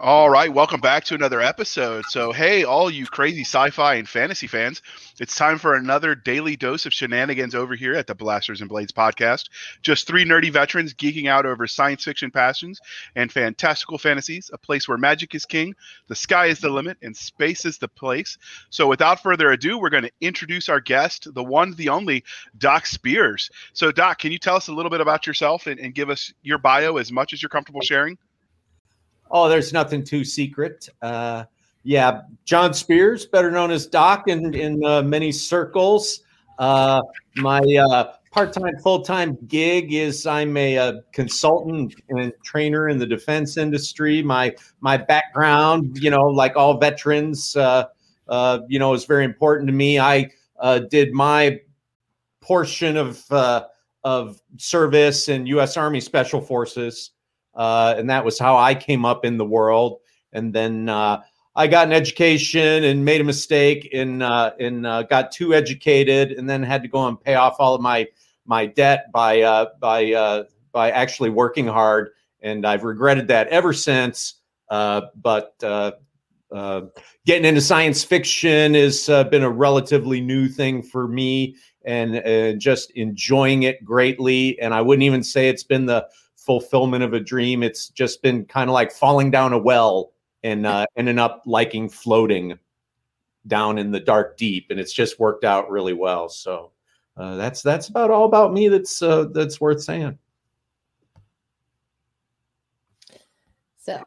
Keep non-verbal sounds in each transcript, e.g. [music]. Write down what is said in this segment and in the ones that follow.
All right, welcome back to another episode. So, hey, all you crazy sci fi and fantasy fans, it's time for another daily dose of shenanigans over here at the Blasters and Blades podcast. Just three nerdy veterans geeking out over science fiction passions and fantastical fantasies, a place where magic is king, the sky is the limit, and space is the place. So, without further ado, we're going to introduce our guest, the one, the only, Doc Spears. So, Doc, can you tell us a little bit about yourself and, and give us your bio as much as you're comfortable sharing? Oh, there's nothing too secret. Uh, yeah, John Spears, better known as Doc in in uh, many circles. Uh, my uh, part-time, full-time gig is I'm a, a, consultant and trainer in the defense industry. My my background, you know, like all veterans, uh, uh, you know, is very important to me. I uh, did my portion of uh, of service in U.S. Army Special Forces uh, and that was how I came up in the world. And then uh, I got an education and made a mistake and uh, and uh, got too educated, and then had to go and pay off all of my my debt by uh, by uh, by actually working hard. And I've regretted that ever since. but getting into science fiction has been a relatively new thing for me, and just enjoying it greatly. And I wouldn't even say it's been the fulfillment of a dream. It's just been kind of like falling down a well and uh, [laughs] ending up liking floating down in the dark deep, and it's just worked out really well. So uh, that's that's about all about me. That's uh, that's worth saying. So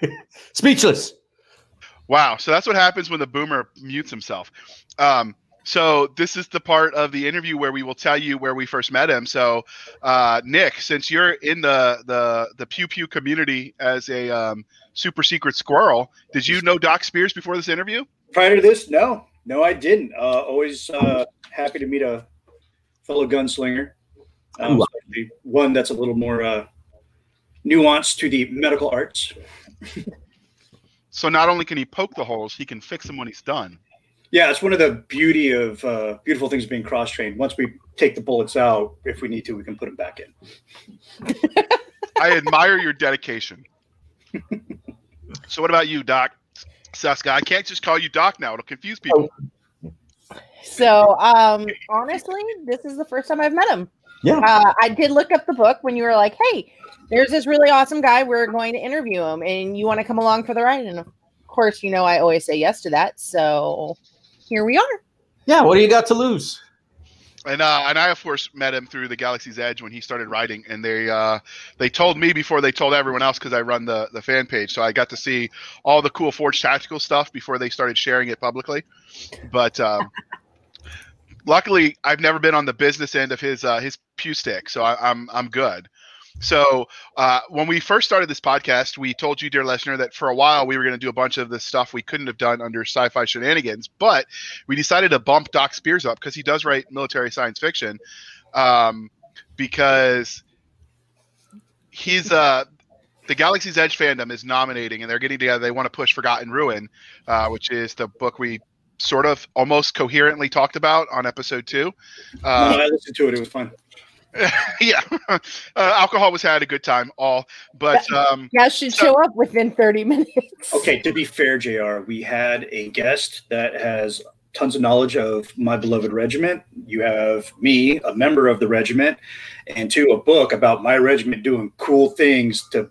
[laughs] speechless. Wow. So that's what happens when the boomer mutes himself. Um, so this is the part of the interview where we will tell you where we first met him. So, uh, Nick, since you're in the the the pew pew community as a um, super secret squirrel, did you know Doc Spears before this interview? Prior to this, no, no, I didn't. Uh, always uh, happy to meet a fellow gunslinger, um, one that's a little more uh, nuanced to the medical arts. [laughs] so not only can he poke the holes, he can fix them when he's done. Yeah, it's one of the beauty of uh, beautiful things being cross trained. Once we take the bullets out, if we need to, we can put them back in. I admire your dedication. [laughs] so, what about you, Doc Cisca? I can't just call you Doc now; it'll confuse people. So, um, honestly, this is the first time I've met him. Yeah, uh, I did look up the book when you were like, "Hey, there's this really awesome guy. We're going to interview him, and you want to come along for the ride?" And of course, you know I always say yes to that. So here we are. Yeah, what do you got to lose? And uh, and I of course met him through the Galaxy's Edge when he started writing, and they uh, they told me before they told everyone else because I run the the fan page, so I got to see all the cool Forge Tactical stuff before they started sharing it publicly. But um, [laughs] luckily, I've never been on the business end of his uh, his pew stick, so I, I'm I'm good. So uh, when we first started this podcast, we told you, dear listener, that for a while we were going to do a bunch of the stuff we couldn't have done under sci-fi shenanigans, but we decided to bump Doc Spears up because he does write military science fiction, um, because he's uh, the Galaxy's Edge fandom is nominating, and they're getting together. They want to push Forgotten Ruin, uh, which is the book we sort of almost coherently talked about on episode two. Uh, no, I listened to it; it was fun. [laughs] yeah, uh, alcohol was had a good time, all, but um, yeah, should so, show up within thirty minutes. Okay, to be fair, Jr., we had a guest that has tons of knowledge of my beloved regiment. You have me, a member of the regiment, and two, a book about my regiment doing cool things to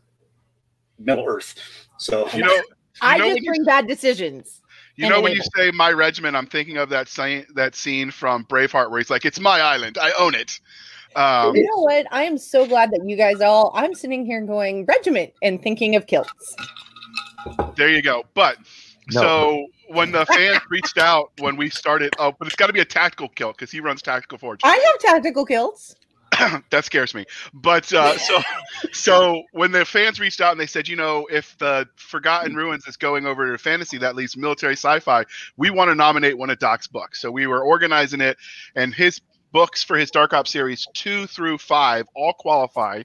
Middle Earth. So you know, you I know just bring you, bad decisions. You know, when you say my regiment, I'm thinking of that scene, that scene from Braveheart where he's like, "It's my island, I own it." Um, you know what? I am so glad that you guys all. I'm sitting here going regiment and thinking of kilts. There you go. But no. so when the fans [laughs] reached out when we started, oh, but it's got to be a tactical kilt because he runs tactical forge. I have tactical kilts. [clears throat] that scares me. But uh, [laughs] so so when the fans reached out and they said, you know, if the Forgotten Ruins is going over to fantasy, that leaves military sci-fi. We want to nominate one of Doc's books. So we were organizing it, and his books for his Dark Ops series two through five all qualify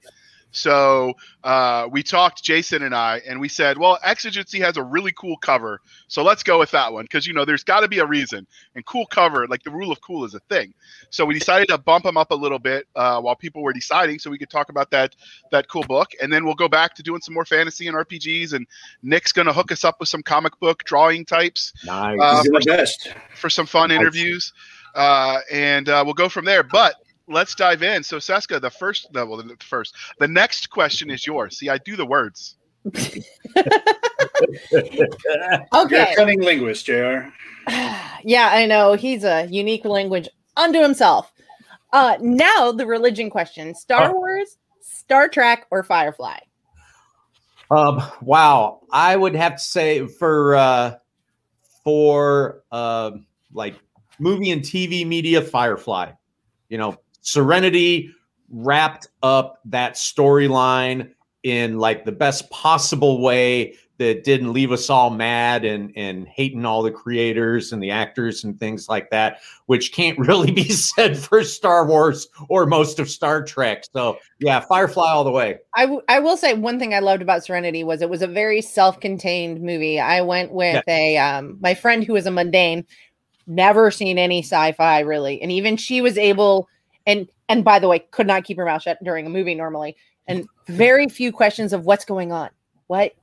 So uh, we talked, Jason and I, and we said, well, Exigency has a really cool cover, so let's go with that one because you know there's got to be a reason. And cool cover, like the rule of cool, is a thing. So we decided to bump them up a little bit uh, while people were deciding, so we could talk about that that cool book, and then we'll go back to doing some more fantasy and RPGs. And Nick's gonna hook us up with some comic book drawing types Nice. Uh, best. for some fun Nice. interviews, uh, and uh, we'll go from there. But let's dive in. So, Cisca, the first, the, well, the first, the next question is yours. See, I do the words. [laughs] You're Okay. a cunning linguist, Jr. [sighs] yeah, I know. He's a unique language unto himself. Uh now the religion question. Star. Wars, Star Trek, or Firefly? Um, wow, I would have to say for uh, for uh, like movie and TV media, Firefly. You know, Serenity wrapped up that storyline in like the best possible way that didn't leave us all mad and and hating all the creators and the actors and things like that, which can't [laughs] really be said for Star Wars or most of Star Trek. So yeah, Firefly all the way. I, w- I will say one thing I loved about Serenity was it was a very self-contained movie. I went with a um my friend who was a mundane, never seen any sci-fi really, and even she was able and and by the way could not keep her mouth shut during a movie normally, and very few questions of what's going on, what.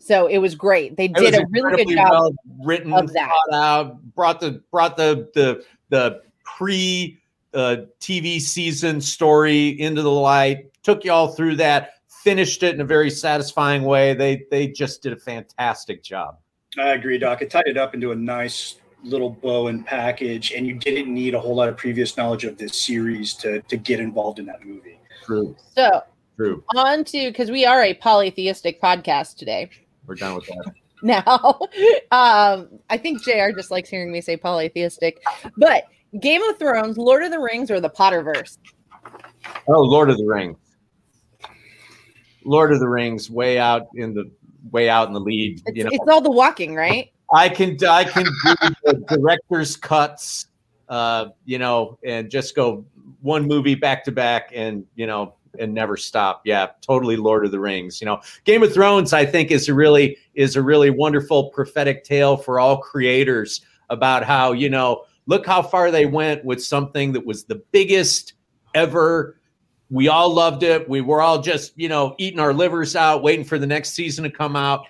So it was great. They did a really good job. well written, of that. thought out, brought the brought the the the pre uh, TV season story into the light, took you all through that, finished it in a very satisfying way. They they just did a fantastic job. I agree, Doc. It tied it up into a nice little bow and package, and you didn't need a whole lot of previous knowledge of this series to to get involved in that movie. True, So true. on to because we are a polytheistic podcast today. We're done with that. [laughs] now. um, I think JR just likes hearing me say polytheistic. But Game of Thrones, Lord of the Rings, or the Potterverse? Oh, Lord of the Rings. Lord of the Rings, way out in the way out in the lead. It's, you know, it's all the walking, right? I can I can do the director's cuts, uh, you know, and just go one movie back to back, and you know, and never stop. Yeah, totally Lord of the Rings. You know, Game of Thrones, I think, is a really is a really wonderful prophetic tale for all creators about how you know, look how far they went with something that was the biggest ever. We all loved it. We were all just, you know, eating our livers out, waiting for the next season to come out.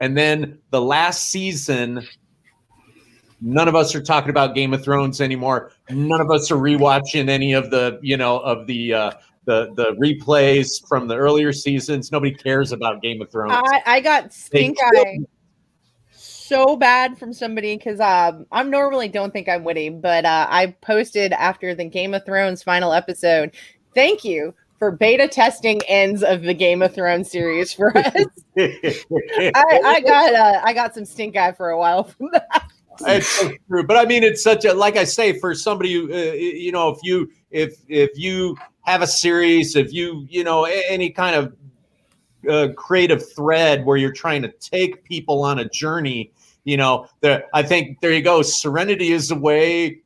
And then the last season, none of us are talking about Game of Thrones anymore. None of us are rewatching any of the, you know, of the uh, the the replays from the earlier seasons. Nobody cares about Game of Thrones. I, I got stink eye so bad from somebody because um, I'm normally don't think I'm witty, but uh, I posted after the Game of Thrones final episode. Thank you for beta testing ends of the Game of Thrones series for us. [laughs] I, I got uh, I got some stink eye for a while from that. it's so true but i mean it's such a like i say for somebody who uh, you know if you if if you have a series if you you know any kind of uh, creative thread where you're trying to take people on a journey you know there i think there you go serenity is a way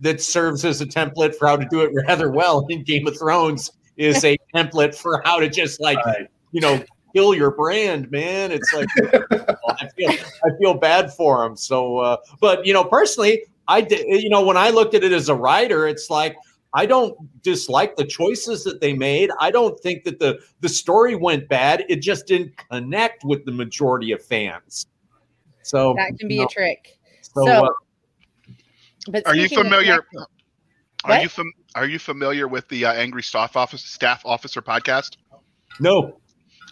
that serves as a template for how to do it rather well in game of thrones is a [laughs] template for how to just like Right. you know kill your brand man it's like [laughs] I feel I feel bad for him. So, uh, but you know, personally, I did. You know, when I looked at it as a writer, it's like I don't dislike the choices that they made. I don't think that the the story went bad. It just didn't connect with the majority of fans. So, That can be no. a trick. so, so- uh, But Are you familiar- connecting- [laughs] Are you fam- Are you familiar with the uh, Angry Staff Office Staff Officer podcast? no,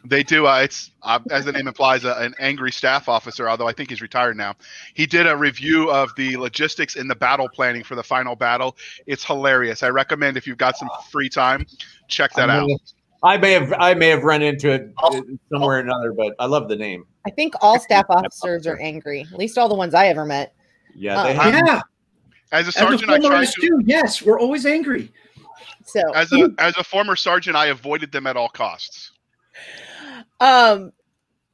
They do. Uh, it's uh, as the name implies, uh, an angry staff officer. Although I think he's retired now. He did a review of the logistics in the battle planning for the final battle. It's hilarious. I recommend if you've got some free time, check that I'm out. I may have I may have run into it uh, somewhere or another, but I love the name. I think all staff officers are angry. At least all the ones I ever met. Yeah, they Uh, have, Yeah, As a sergeant, I former try S2, to. yes, we're always angry. So As a as a former sergeant, I avoided them at all costs. Um.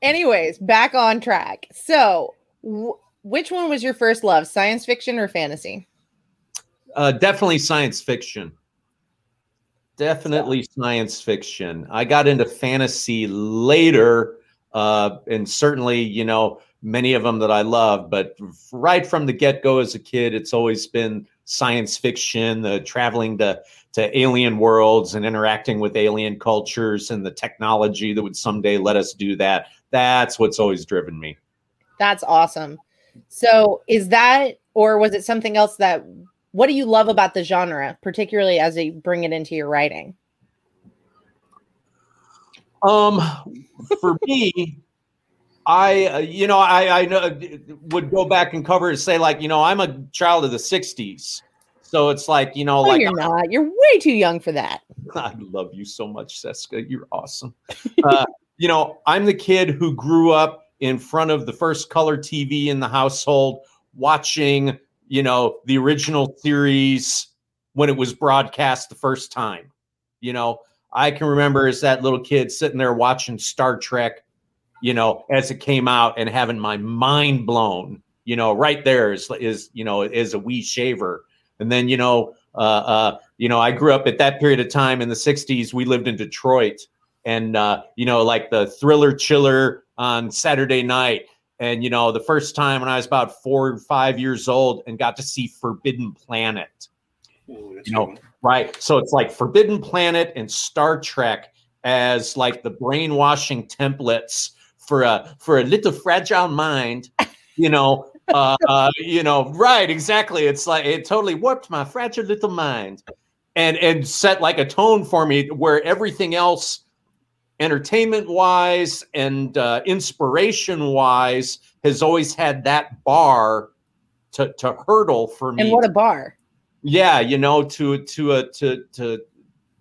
Anyways, back on track. So, w- which one was your first love, science fiction or fantasy? uh, definitely science fiction. Definitely science fiction. I got into fantasy later, uh, and certainly, you know, many of them that I love. But right from the get go as a kid, it's always been science fiction, the traveling to to alien worlds and interacting with alien cultures and the technology that would someday let us do that. That's what's always driven me. That's awesome. So, is that, or was it something else that, what do you love about the genre, particularly as you bring it into your writing? Um, for me, I, uh, you know, I, I know, would go back and cover and say, like, you know, I'm a child of the 60s. So it's like, you know, no, like you're not. You're way too young for that. [laughs] I love you so much, Cisca. You're awesome. Uh, [laughs] you know, I'm the kid who grew up in front of the first color TV in the household, watching, you know, the original series when it was broadcast the first time. You know, I can remember as that little kid sitting there watching Star Trek, you know, as it came out and having my mind blown. You know, right there is is you know is a wee shaver, and then you know, uh, uh, you know, I grew up at that period of time in the '60s. We lived in Detroit, and uh, you know, like the thriller chiller on Saturday night. And you know, the first time when I was about four or five years old and got to see Forbidden Planet. Ooh, You know, right? So it's like Forbidden Planet and Star Trek as like the brainwashing templates for a for a little fragile mind. You know, uh, uh, you know, right? Exactly. It's like it totally warped my fragile little mind, and and set like a tone for me where everything else entertainment wise and uh, inspiration wise has always had that bar to, to hurdle for me And what a bar. yeah you know to to uh, to to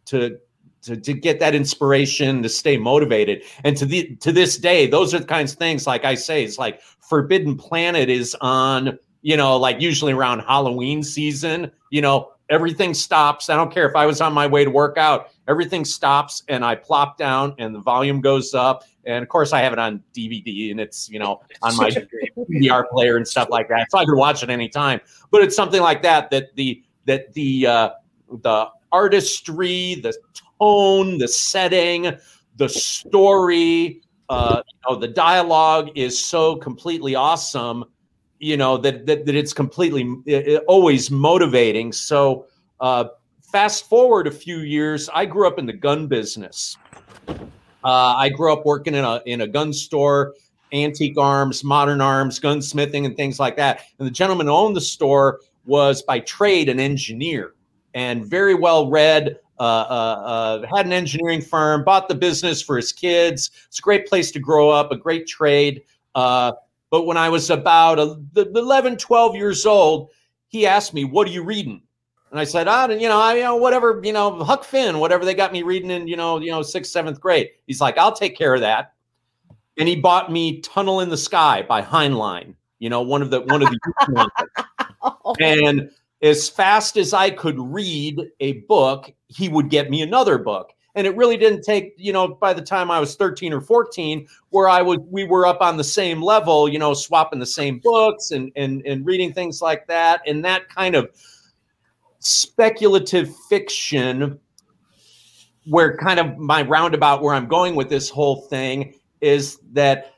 to to, to get that inspiration to stay motivated. And to the to this day those are the kinds of things like i say it's like forbidden planet is on you know like usually around halloween season you know everything stops. I don't care if i was on my way to work out everything stops and i plop down and the volume goes up. And of course i have it on dvd and it's you know [laughs] on my vr player and stuff like that. So i can watch it anytime. But it's something like that that the that the uh the artistry the tone the setting the story uh you know the dialogue is so completely awesome you know that that, that it's completely uh, always motivating. So uh fast forward a few years i grew up in the gun business. Uh, i grew up working in a in a gun store antique arms modern arms gunsmithing and things like that. And the gentleman who owned the store was by trade an engineer and very well read uh, uh, uh, had an engineering firm, bought the business for his kids. It's a great place to grow up, a great trade. Uh, but when I was about uh, 11, 12 years old, he asked me, What are you reading? And I said, ah, you know, I, you know, whatever, you know, Huck Finn, whatever they got me reading in, you know, you know, sixth, seventh grade. He's like, I'll take care of that. And he bought me Tunnel in the Sky by Heinlein, you know, one of the one of the [laughs] and as fast as I could read a book, he would get me another book. And it really didn't take, you know, by the time I was 13 or 14, where I would we were up on the same level, you know, swapping the same books and and and reading things like that. And that kind of speculative fiction, where kind of my roundabout where I'm going with this whole thing is that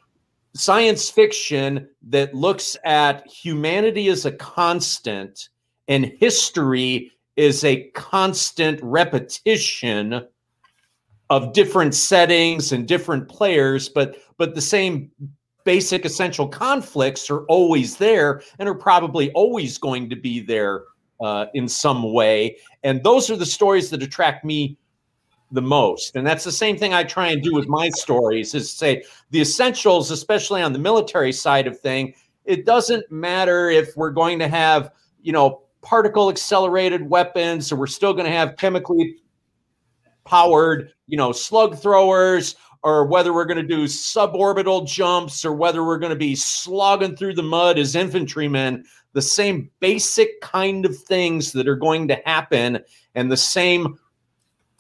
science fiction that looks at humanity as a constant and history is a constant repetition of different settings and different players but but the same basic essential conflicts are always there and are probably always going to be there uh, in some way. And those are the stories that attract me the most. And that's the same thing i try and do with my stories is say the essentials especially on the military side of thing it doesn't matter if we're going to have you know particle accelerated weapons, So we're still going to have chemically powered, you know, slug throwers, or whether we're going to do suborbital jumps, or whether we're going to be slogging through the mud as infantrymen, the same basic kind of things that are going to happen, and the same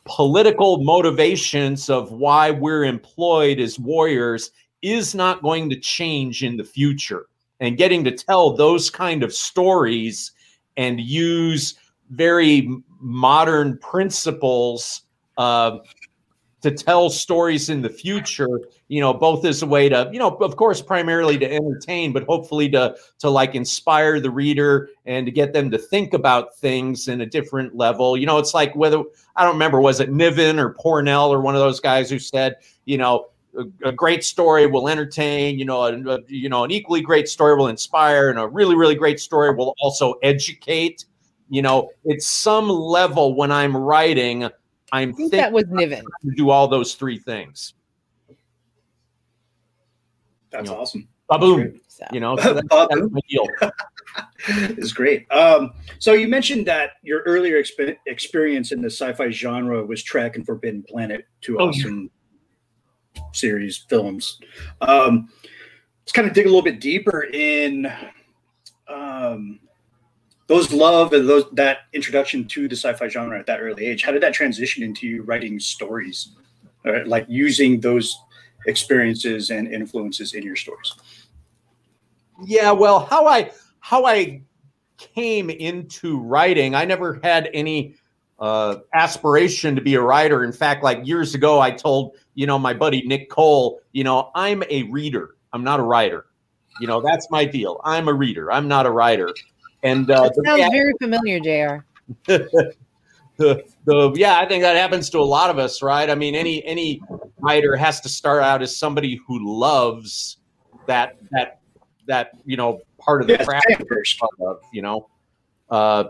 political motivations of why we're employed as warriors is not going to change in the future. And getting to tell those kind of stories and use very modern principles uh, to tell stories in the future you know both as a way to you know of course primarily to entertain but hopefully to to like inspire the reader and to get them to think about things in a different level. You know it's like whether i don't remember was it niven or Pournelle or one of those guys who said you know a, a great story will entertain you know a, a, you know an equally great story will inspire and a really really great story will also educate you know it's some level when i'm writing i'm I think thinking that was Niven. to do all those three things That's You know, awesome. Ba-boom. So. You know, [laughs] so that, that's my deal. [laughs] It's great. Um, so you mentioned that your earlier exp- experience in the sci-fi genre was Trek and Forbidden Planet, two Oh, yeah. awesome series films. Um, let's kind of dig a little bit deeper in um, those love and those that introduction to the sci-fi genre at that early age. How did that transition into you writing stories, or like using those experiences and influences in your stories? Yeah, well, how I how I came into writing, I never had any uh, aspiration to be a writer. In fact, like years ago, I told you know my buddy Nick Cole, you know, I'm a reader. I'm not a writer. You know, that's my deal. I'm a reader. I'm not a writer. And uh, That the- sounds very familiar, Jr. [laughs] the, the yeah, I think that happens to a lot of us, right? I mean, any any writer has to start out as somebody who loves that that that you know part of the Yeah, craft first. of, you know. Uh,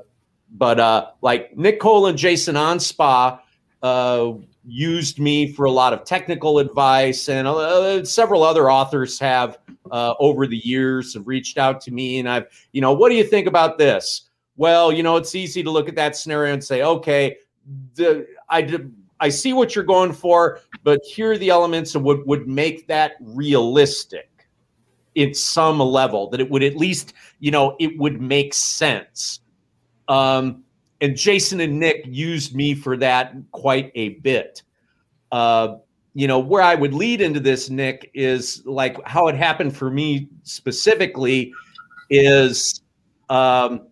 but uh, like Nick Cole and Jason Anspach uh, used me for a lot of technical advice, and uh, several other authors have uh, over the years have reached out to me, and I've, you know, what do you think about this? Well, you know, it's easy to look at that scenario and say, okay, the, I. I see what you're going for, but here are the elements of what would make that realistic at some level that it would at least you know it would make sense um and jason and nick used me for that quite a bit uh you know where i would lead into this nick is like how it happened for me specifically is um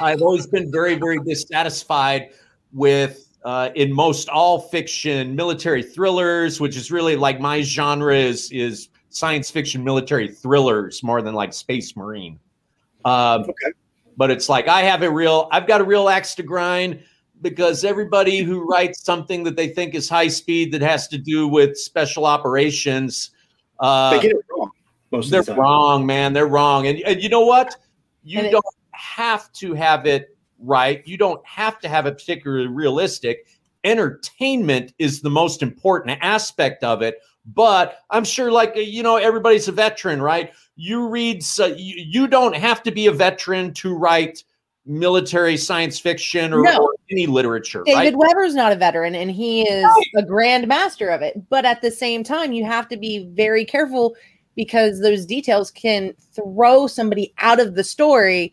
i've always been very very dissatisfied with uh, in most all fiction military thrillers which is really like my genre is is science fiction military thrillers more than like space marine um, Okay. But it's like i have a real i've got a real axe to grind because everybody who writes something that they think is high speed that has to do with special operations uh, They get it wrong most they're of the wrong, man. They're wrong. And, and you know what? You And it- don't have to have it right. You don't have to have it particularly realistic. Entertainment is the most important aspect of it. But I'm sure, like, you know, everybody's a veteran, right? You read, so you, you don't have to be a veteran to write military science fiction or, No. or any literature, David right? Weber's not a veteran and he is a grand master of it. But at the same time, you have to be very careful because those details can throw somebody out of the story.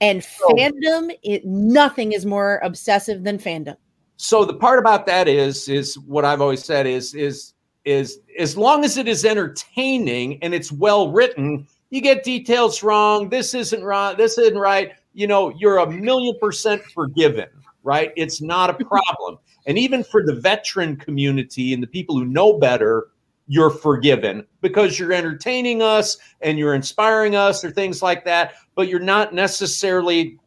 And fandom, it nothing is more obsessive than fandom. so the part about that is is what i've always said is is is as long as it is entertaining and it's well written you get details wrong this isn't right this isn't right you know you're a million percent forgiven right it's not a problem and even for the veteran community and the people who know better you're forgiven because you're entertaining us and you're inspiring us or things like that but you're not necessarily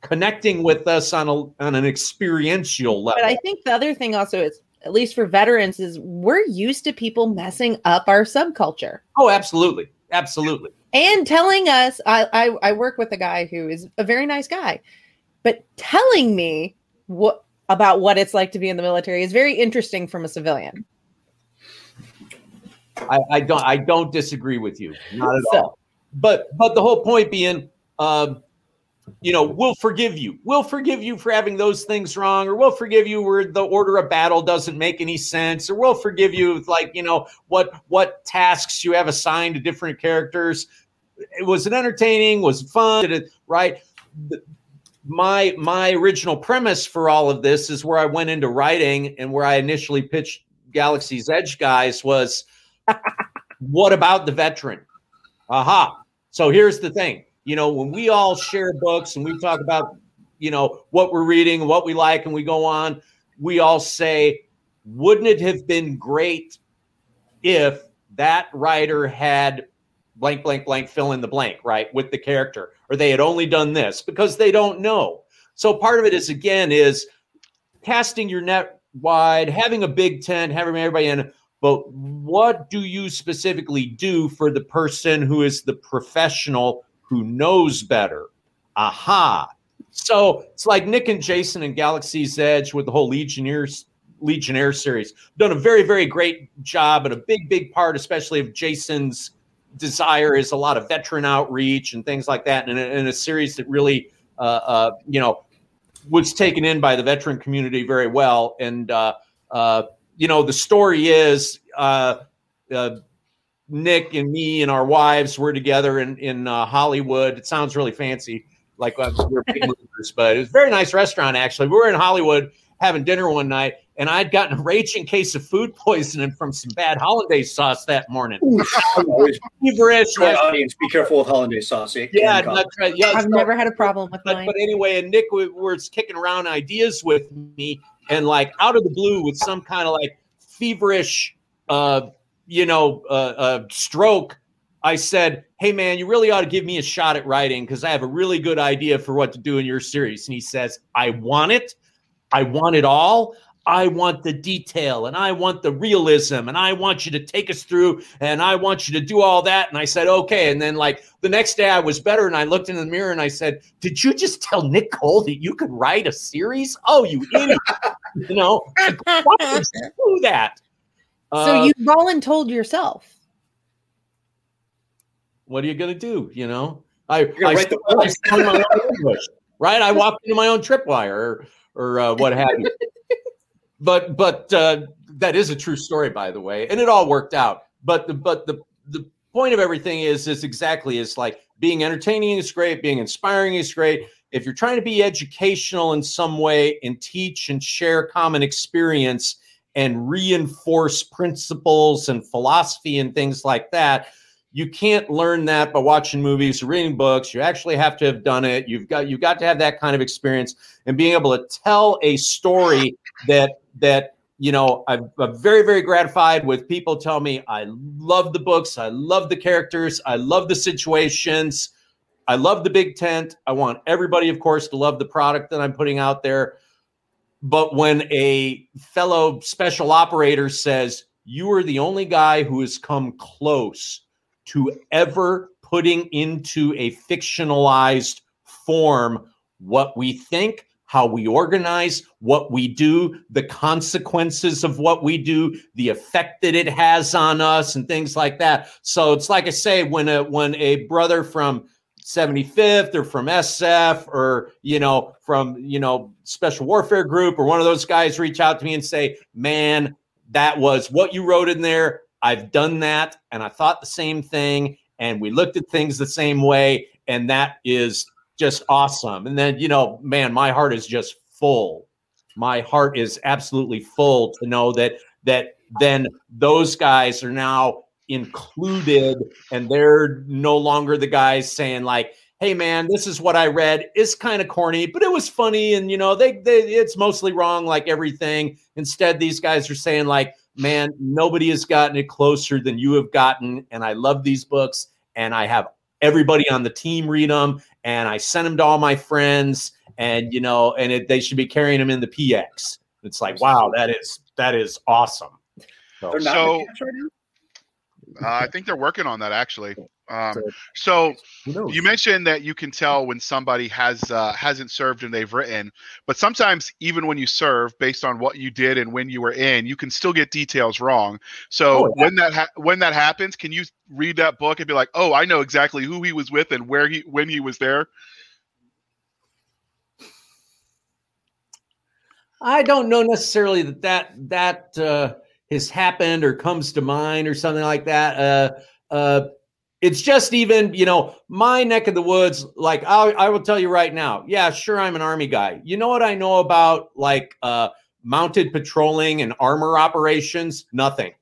connecting with us on a on an experiential level. But I think the other thing also is, at least for veterans, is we're used to people messing up our subculture. oh, absolutely, absolutely. and telling us I, I i work with a guy who is a very nice guy but telling me what about what it's like to be in the military is very interesting from a civilian I, I don't I don't disagree with you, not at So- all. But but the whole point being, um, you know, we'll forgive you. We'll forgive you for having those things wrong, or we'll forgive you where the order of battle doesn't make any sense, or we'll forgive you like you know what what tasks you have assigned to different characters. It was it entertaining? Was it fun? It right? My my original premise for all of this is where I went into writing and where I initially pitched Galaxy's Edge guys was [laughs] what about the veteran? Aha. So here's the thing. You know, when we all share books and we talk about, you know, what we're reading, what we like, and we go on, we all say, wouldn't it have been great if that writer had blank, blank, blank, fill in the blank, right, with the character, or they had only done this because they don't know. So part of it is again is casting your net wide, having a big tent, having everybody in. But what do you specifically do for the person who is the professional who knows better? Aha. So it's like Nick and Jason and Galaxy's Edge with the whole Legionnaires Legionnaire series. Done a very, very great job and a big, big part, especially of Jason's desire is a lot of veteran outreach and things like that. And in a series that really, uh, uh, you know, was taken in by the veteran community very well. And, uh, uh, you know, the story is uh, uh, Nick and me and our wives were together in, in uh, Hollywood. It sounds really fancy, like uh, we're big [laughs] movers, but it was a very nice restaurant, actually. We were in Hollywood having dinner one night, and I'd gotten a raging case of food poisoning from some bad hollandaise sauce that morning. [laughs] Feverish. audience, be careful with hollandaise sauce. yeah, right. yeah, I've so, never had a problem with but, mine. But anyway, and Nick was kicking around ideas with me, and like out of the blue with some kind of like feverish, uh, you know, uh, uh, stroke. I said, "Hey man, you really ought to give me a shot at writing because I have a really good idea for what to do in your series." And he says, "I want it." I want it all. I want the detail and I want the realism and I want you to take us through and I want you to do all that. And I said, okay. And then, like, the next day I was better and I looked in the mirror and I said, Did you just tell Nick Cole that you could write a series? Oh, you idiot. [laughs] you know, why would you do that? So uh, you voluntold yourself. What are you going to do? You know, I, I, I, right? I walked into my own tripwire or, or uh, what have you but but uh, that is a true story, by the way, and it all worked out. But the but the the point of everything is is exactly is like being entertaining is great, being inspiring is great. If you're trying to be educational in some way and teach and share common experience and reinforce principles and philosophy and things like that, you can't learn that by watching movies or reading books. You actually have to have done it. You've got you've got to have that kind of experience and being able to tell a story that that you know I'm, I'm very very gratified with people tell me i love the books. I love the characters. I love the situations. I love the big tent. I want everybody of course to love the product that i'm putting out there but when a fellow special operator says you are the only guy who has come close to ever putting into a fictionalized form what we think, how we organize, what we do, the consequences of what we do, the effect that it has on us, and things like that. So it's like I say, when a when a brother from 75th or from SF or you know from you know special warfare group or one of those guys reach out to me and say, "Man, that was what you wrote in there. I've done that and I thought the same thing and we looked at things the same way and that is just awesome. And then, you know, man, my heart is just full. My heart is absolutely full to know that that then those guys are now included and they're no longer the guys saying like hey man this is what i read it's kind of corny but it was funny and you know they, they it's mostly wrong like everything instead these guys are saying like man, nobody has gotten it closer than you have gotten. And I love these books. And I have everybody on the team read them. And I send them to all my friends. And, you know, and it, they should be carrying them in the PX. It's like, wow, that is, that is awesome. So, so uh, I think they're working on that actually. Um, so you mentioned that you can tell when somebody has uh, hasn't served and they've written, but sometimes even when you serve, based on what you did and when you were in, you can still get details wrong. So oh, yeah. when that ha- when that happens, can you read that book and be like, "Oh, I know exactly who he was with and where he when he was there"? I don't know necessarily that that that uh, has happened or comes to mind or something like that. Uh, uh, it's just even you know my neck of the woods like I'll, i will tell you right now yeah sure i'm an army guy. You know what i know about like uh mounted patrolling and armor operations? Nothing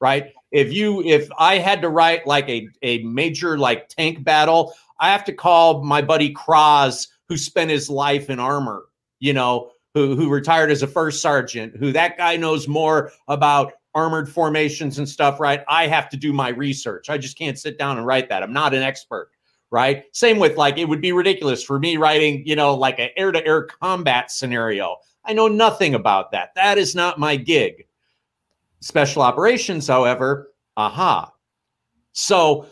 right? If you if i had to write like a, a major like tank battle i have to call my buddy Kraz, who spent his life in armor you know who who retired as a first sergeant, who that guy knows more about armored formations and stuff, right? I have to do my research. I just can't sit down and write that. I'm not an expert, right? Same with like it would be ridiculous for me writing, you know, like an air-to-air combat scenario. I know nothing about that. That is not my gig. Special operations, however, aha. So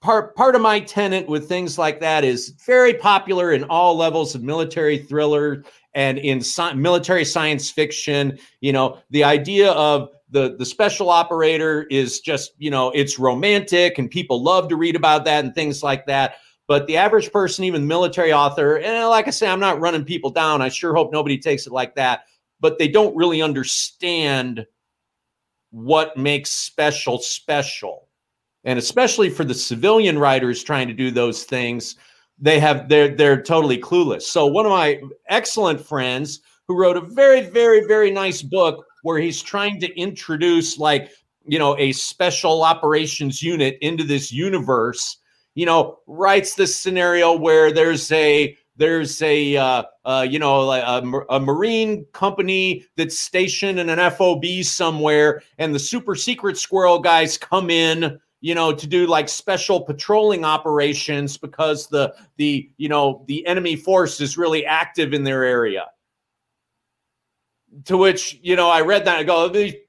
part part of my tenant with things like that is very popular in all levels of military thriller and in sci- military science fiction you know the idea of the the special operator is just you know it's romantic and people love to read about that and things like that. But the average person even military author and like i say i'm not running people down. I sure hope nobody takes it like that. But they don't really understand what makes special special. And especially for the civilian writers trying to do those things they have they're they're totally clueless. So one of my excellent friends who wrote a very very very nice book where he's trying to introduce like you know a special operations unit into this universe you know writes this scenario where there's a there's a uh, uh, you know a, a, marine company that's stationed in an fob somewhere and the super secret squirrel guys come in you know to do like special patrolling operations because the the you know the enemy force is really active in their area to which you know I read that I go, oh, the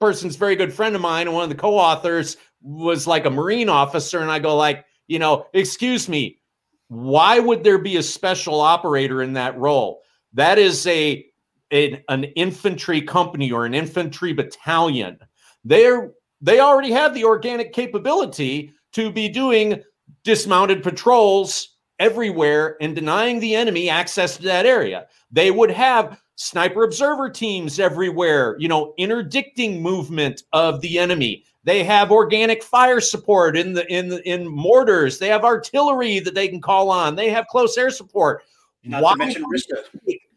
person's very good friend of mine, and one of the co-authors was like a Marine officer, and I go like, you know, excuse me, why would there be a special operator in that role? That is a an, an infantry company or an infantry battalion. They're they already have the organic capability to be doing dismounted patrols everywhere and denying the enemy access to that area. They would have sniper observer teams everywhere, you know, interdicting movement of the enemy. They have organic fire support in the in the in mortars. They have artillery that they can call on. They have close air support. Not why Rista.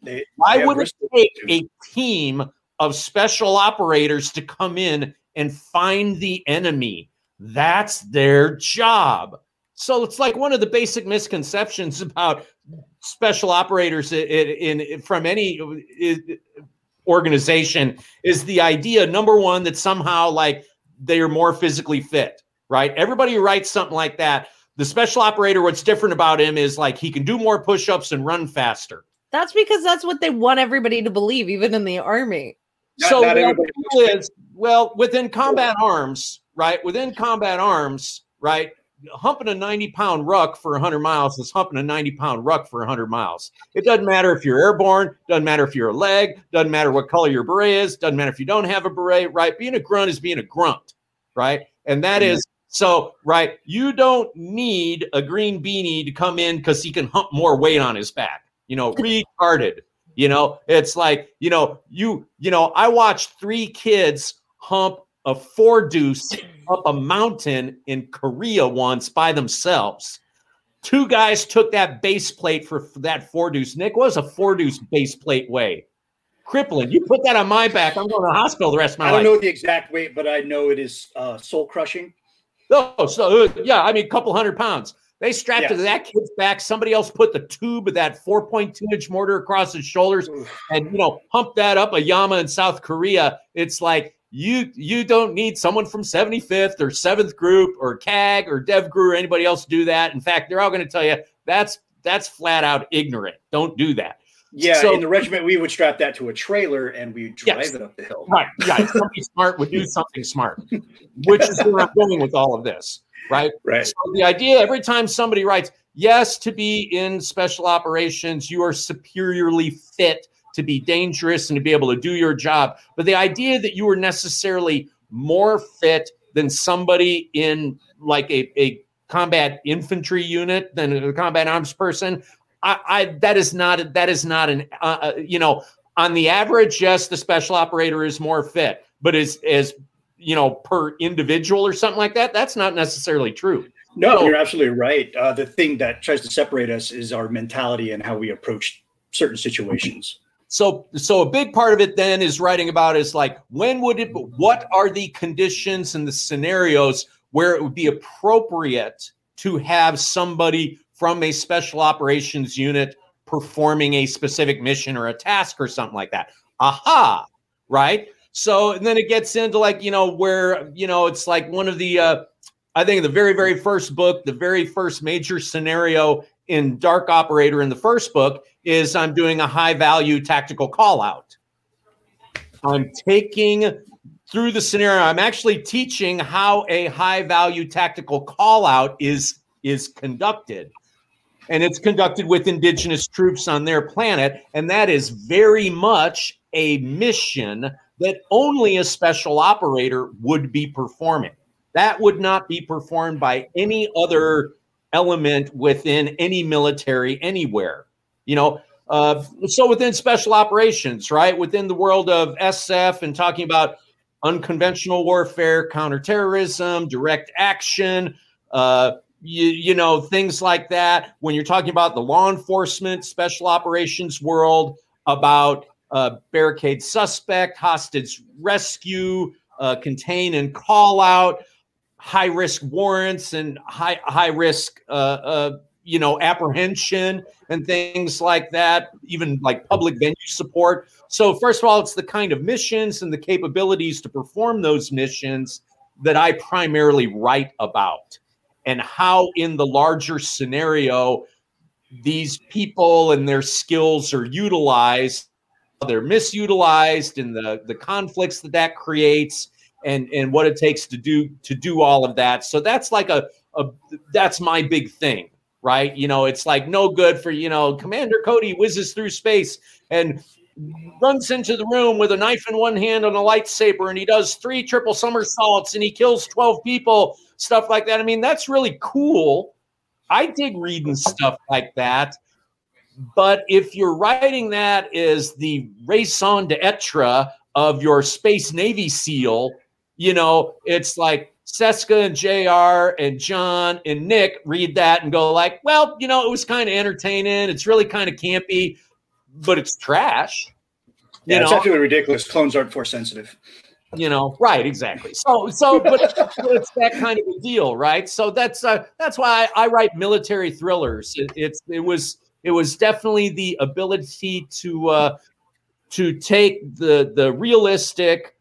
They, why would it take a team of special operators to come in and find the enemy? That's their job. So it's like one of the basic misconceptions [laughs] about special operators in, in, in from any organization is the idea number one that somehow like they are more physically fit, right? Everybody who writes something like that, the special operator, what's different about him is like he can do more push-ups and run faster. That's because that's what they want everybody to believe, even in the army. Not, so not is, well, within combat arms, right? Within combat arms, right? humping a 90 pound ruck for 100 miles is humping a 90 pound ruck for 100 miles. It doesn't matter if you're airborne, doesn't matter if you're a leg, doesn't matter what color your beret is, doesn't matter if you don't have a beret, right? Being a grunt is being a grunt, right? And that is so, right? You don't need a green beanie to come in because he can hump more weight on his back, you know, [laughs] retarded. You know, it's like, you know, you, you know, I watched three kids hump a four deuce [laughs] up a mountain in Korea once by themselves. Two guys took that base plate for, for that four deuce. Nick, was a four deuce base plate weigh? Crippling. You put that on my back, I'm going to the hospital the rest of my life. I don't life. know the exact weight, but I know it is uh, soul crushing. Oh, so uh, yeah, I mean, a couple hundred pounds. They strapped yes. to that kid's back. Somebody else put the tube of that 4.2 inch mortar across his shoulders and, you know, pumped that up a Yama in South Korea. It's like you you don't need someone from 75th or 7th group or CAG or DevGru or anybody else to do that. In fact, they're all going to tell you that's that's flat out ignorant. Don't do that. Yeah, so, in the regiment, we would strap that to a trailer and we drive yes, it up the hill. Right, yeah. [laughs] Somebody smart would do something smart, which is where I'm going with all of this. Right, right. So the idea every time somebody writes, yes, to be in special operations, you are superiorly fit to be dangerous and to be able to do your job. But the idea that you were necessarily more fit than somebody in like a, a combat infantry unit than a combat arms person, I, I that is not that is not an uh, uh, you know on the average, yes, the special operator is more fit, but as as you know per individual or something like that, that's not necessarily true. No, so, you're absolutely right. Uh, the thing that tries to separate us is our mentality and how we approach certain situations. So, so a big part of it then is writing about is like when would it? What are the conditions and the scenarios where it would be appropriate to have somebody from a special operations unit performing a specific mission or a task or something like that. Aha, right? So and then it gets into like, you know, where, you know, it's like one of the uh I think the very, very first book, the very first major scenario in Dark Operator in the first book is I'm doing a high value tactical call out. I'm taking through the scenario, I'm actually teaching how a high value tactical call out is, is conducted. And it's conducted with indigenous troops on their planet. And that is very much a mission that only a special operator would be performing. That would not be performed by any other element within any military anywhere. You know, uh, so within special operations, right? Within the world of SF and talking about unconventional warfare, counterterrorism, direct action, uh, you, you know, things like that. When you're talking about the law enforcement, special operations world, about uh, barricade suspect, hostage rescue, uh, contain and call out, high risk warrants and high high risk uh, uh, you know apprehension and things like that even like public venue support. So first of all it's the kind of missions and the capabilities to perform those missions that i primarily write about and how in the larger scenario these people and their skills are utilized they're misutilized and the the conflicts that that creates and and what it takes to do to do all of that. So that's like a, a that's my big thing, right? You know, it's like no good for you know Commander Cody whizzes through space and runs into the room with a knife in one hand and a lightsaber and he does three triple somersaults and he kills 12 people stuff like that i mean that's really cool i dig reading stuff like that but if you're writing that as the raison d'etre of your space navy seal you know, it's like Cisca and JR and John and Nick read that and go like, well, you know, it was kind of entertaining. It's really kind of campy, but it's trash. You yeah, know? it's actually ridiculous. Clones aren't force sensitive. You know, right? Exactly. So, so, but, it's that kind of a deal, right? So that's uh, that's why I, I write military thrillers. It, it's it was it was definitely the ability to uh, to take the the realistic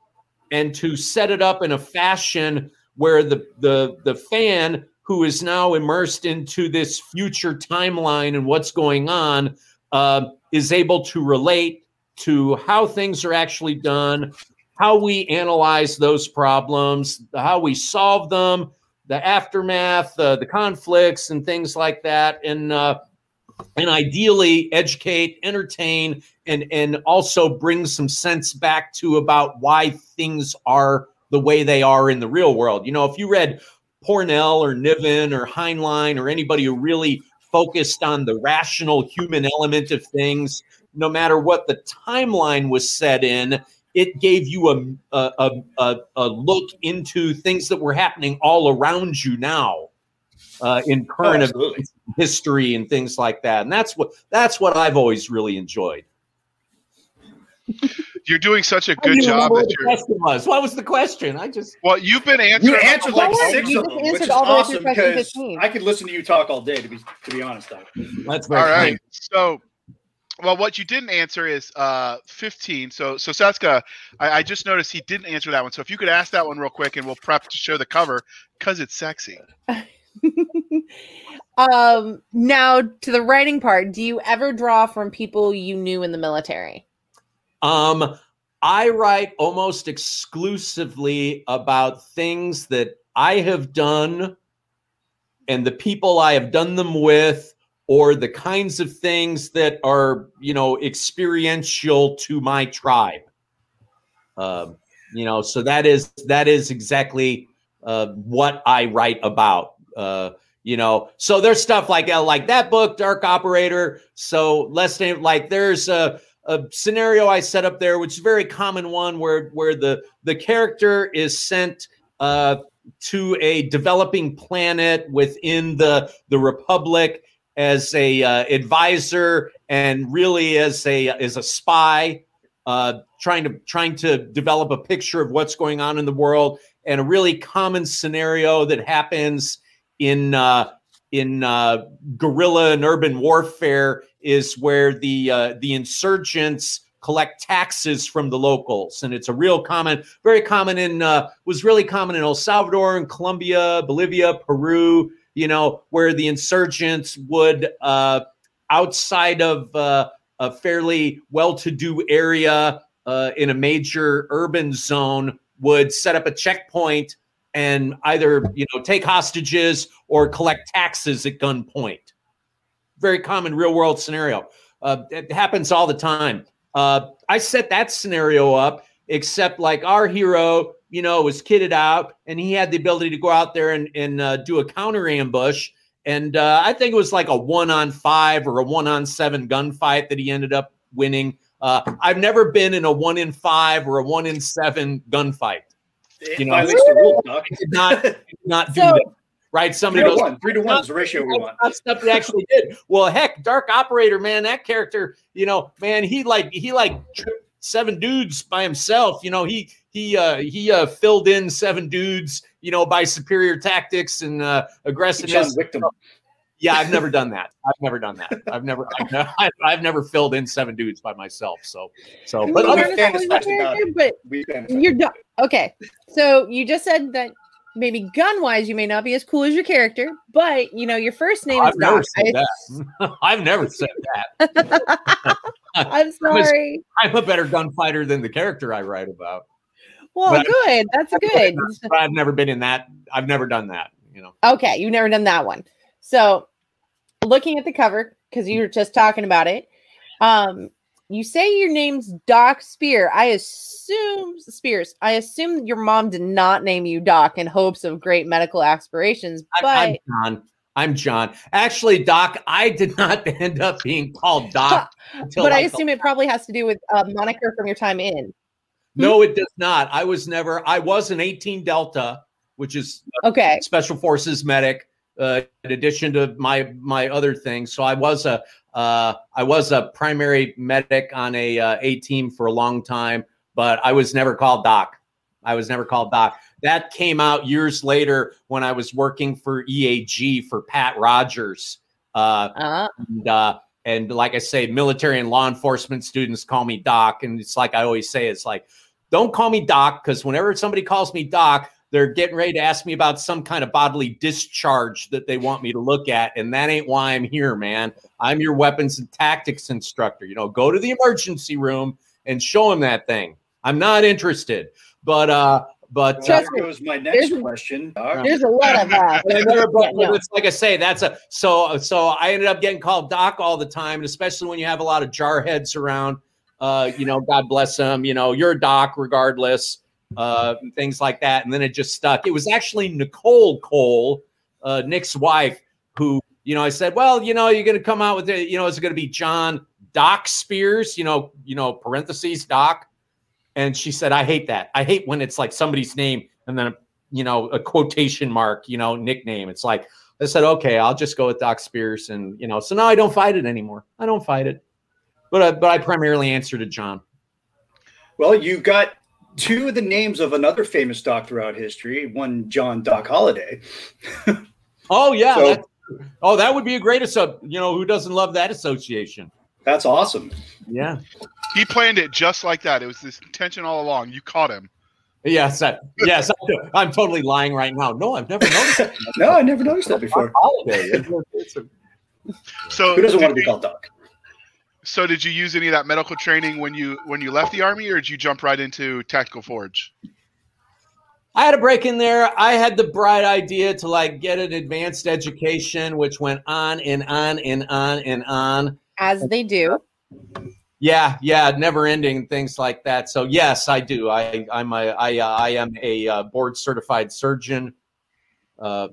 and to set it up in a fashion where the the the fan who is now immersed into this future timeline and what's going on uh, is able to relate to how things are actually done, how we analyze those problems, how we solve them, the aftermath, uh, the conflicts, and things like that, and uh, and ideally educate, entertain, and and also bring some sense back to about why things are the way they are in the real world. You know, if you read Pournelle or Niven or Heinlein or anybody who really focused on the rational human element of things, no matter what the timeline was set in, it gave you a, a, a, a look into things that were happening all around you now uh, in current oh, history and things like that. And that's what that's what I've always really enjoyed. You're doing such a good job. That the question was. What was the question? I just well, you've been answering. You answered like six of them, which is awesome because I could listen to you talk all day. To be to be honest, though. That's all right. So, well, what you didn't answer is uh 15. So, so Cisca, I, I, just noticed he didn't answer that one. So, if you could ask that one real quick, and we'll prep to show the cover because it's sexy. [laughs] [laughs] um now to the writing part. Do you ever draw from people you knew in the military? Um i write almost exclusively about things that i have done and the people i have done them with or the kinds of things that are you know experiential to my tribe. Um you know so that is that is exactly uh, what i write about uh, you know, so there's stuff like uh, like that book, Dark Operator. So let's like there's a, a scenario I set up there, which is a very common one where where the the character is sent uh, to a developing planet within the the Republic as a uh, advisor and really as a as a spy, uh, trying to trying to develop a picture of what's going on in the world. And a really common scenario that happens in uh, in uh, guerrilla and urban warfare is where the uh, the insurgents collect taxes from the locals, and it's a real common, very common in uh, was really common in El Salvador and Colombia, Bolivia, Peru. You know, where the insurgents would uh, outside of uh, a fairly well-to-do area uh, in a major urban zone would set up a checkpoint and either you know take hostages or collect taxes at gunpoint. Very common real world scenario. Uh, it happens all the time. Uh, I set that scenario up, except like our hero, you know, was kitted out and he had the ability to go out there and, and uh, do a counter ambush. And uh, I think it was like a one on five or a one on seven gunfight that he ended up winning. Uh, I've never been in a one in five or a one in seven gunfight. You know, the rule, Doc. did not [laughs] did not do So- that. Right? Somebody Three to goes one. Three to one is the ratio we want. That's stuff he actually did. Well, heck, Dark Operator, man, that character, you know, man, he like he like tripped seven dudes by himself. You know, he he uh he uh filled in seven dudes, you know, by superior tactics and uh aggressiveness. Victim. Yeah, I've never done that. I've never done that. I've never [laughs] I've never, I've never filled in seven dudes by myself. So so but Well, other you're not fantasy a about character, but We you're done. Okay, so you just said that maybe gun wise you may not be as cool as your character, but you know your first name is I've never Doc. said that. [laughs] I've never said that. [laughs] I'm [laughs] sorry. I'm a better gunfighter than the character I write about. Well, but- good. That's good. But I've never been in that. I've never done that. You know. Okay, you've never done that one. So, looking at the cover because you were just talking about it, um, you say your name's Doc Spear. I assume Spears. I assume your mom did not name you Doc in hopes of great medical aspirations, but I, am John. I'm John. Actually, Doc, I did not [laughs] end up being called [laughs] Doc until but I like- assume it probably has to do with a moniker from your time in. no, hmm? it does not. I was never. I was an 18 Delta, which is uh, Okay, Special Forces medic. Uh, in addition to my my other things, so I was a uh, I was a primary medic on a uh, A team for a long time, but I was never called Doc. I was never called Doc. That came out years later when I was working for EAG for Pat Rogers. Uh, uh, and, uh, and like I say, military and law enforcement students call me Doc. And it's like I always say, it's like, don't call me Doc because whenever somebody calls me Doc, they're getting ready to ask me about some kind of bodily discharge that they want me to look at. And that ain't why I'm here, man. I'm your weapons and tactics instructor. You know, go to the emergency room and show them that thing. I'm not interested. But, uh, but, uh, There Trust my next there's- question, Doc. there's a lot of that. [laughs] But but, Yeah, it's like I say, that's a so so I ended up getting called Doc all the time, and especially when you have a lot of jarheads around. Uh, you know, God bless them. You know, you're a doc regardless. Uh, things like that, and then it just stuck. It was actually Nicole Cole, uh, Nick's wife, who you know I said, well, you know, you're going to come out with it. You know, is it going to be John Doc Spears? You know, you know, parentheses Doc. And she said, I hate that. I hate when it's like somebody's name and then you know, a quotation mark, you know, nickname. It's like I said, okay, I'll just go with Doc Spears, and you know, so now I don't fight it anymore. I don't fight it, but I, but I primarily answer to John. Well, you've got two of the names of another famous doc throughout history. One, John Doc Holliday. [laughs] Oh yeah, So- oh that would be a great sub. You know, who doesn't love that association? That's awesome. Yeah, He planned it just like that. It was this intention all along. You caught him. yes, I, yes. I, am totally lying right now. No, I've never noticed that. [laughs] No, I never noticed that before. Holiday. It's a- it's a- So Who doesn't want to did be called Doc? So did you use any of that medical training when you when you left the army, or did you jump right into tactical forge? I had a break in there. I had the bright idea to like get an advanced education, which went on and on and on and on. as they do. Yeah, yeah, never ending things like that. So yes, I do. I I'm a I uh, I am a uh, board certified surgeon, uh,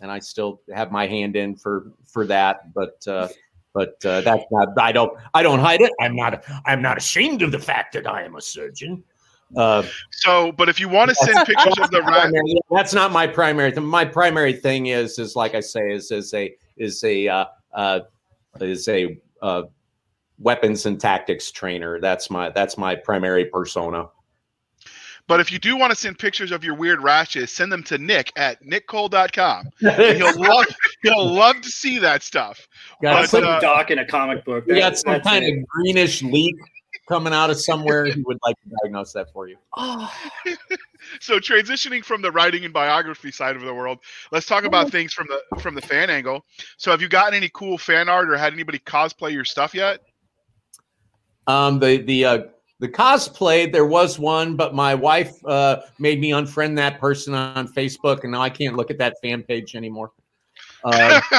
and I still have my hand in for for that. But uh, but uh, that's not. I don't I don't hide it. I'm not I'm not ashamed of the fact that I am a surgeon. Uh, So, but if you want to send pictures of the rat, that's not my primary thing. My primary thing is is like I say is is a is a uh, uh, is a uh, weapons and tactics trainer. That's my that's my primary persona. But if you do want to send pictures of your weird rashes, send them to Nick at nickcole.com. And [laughs] he'll love he'll love to see that stuff. Got But, Put some, uh, Doc in a comic book. we That- got some kind it. of greenish leak coming out of somewhere. He would like to diagnose that for you. [laughs] Oh, [laughs] So transitioning from the writing and biography side of the world, let's talk about things from the from the fan angle. So have you gotten any cool fan art or had anybody cosplay your stuff yet? Um, the the uh, the cosplay there was one, but my wife uh, made me unfriend that person on Facebook, and now I can't look at that fan page anymore. Uh, [laughs]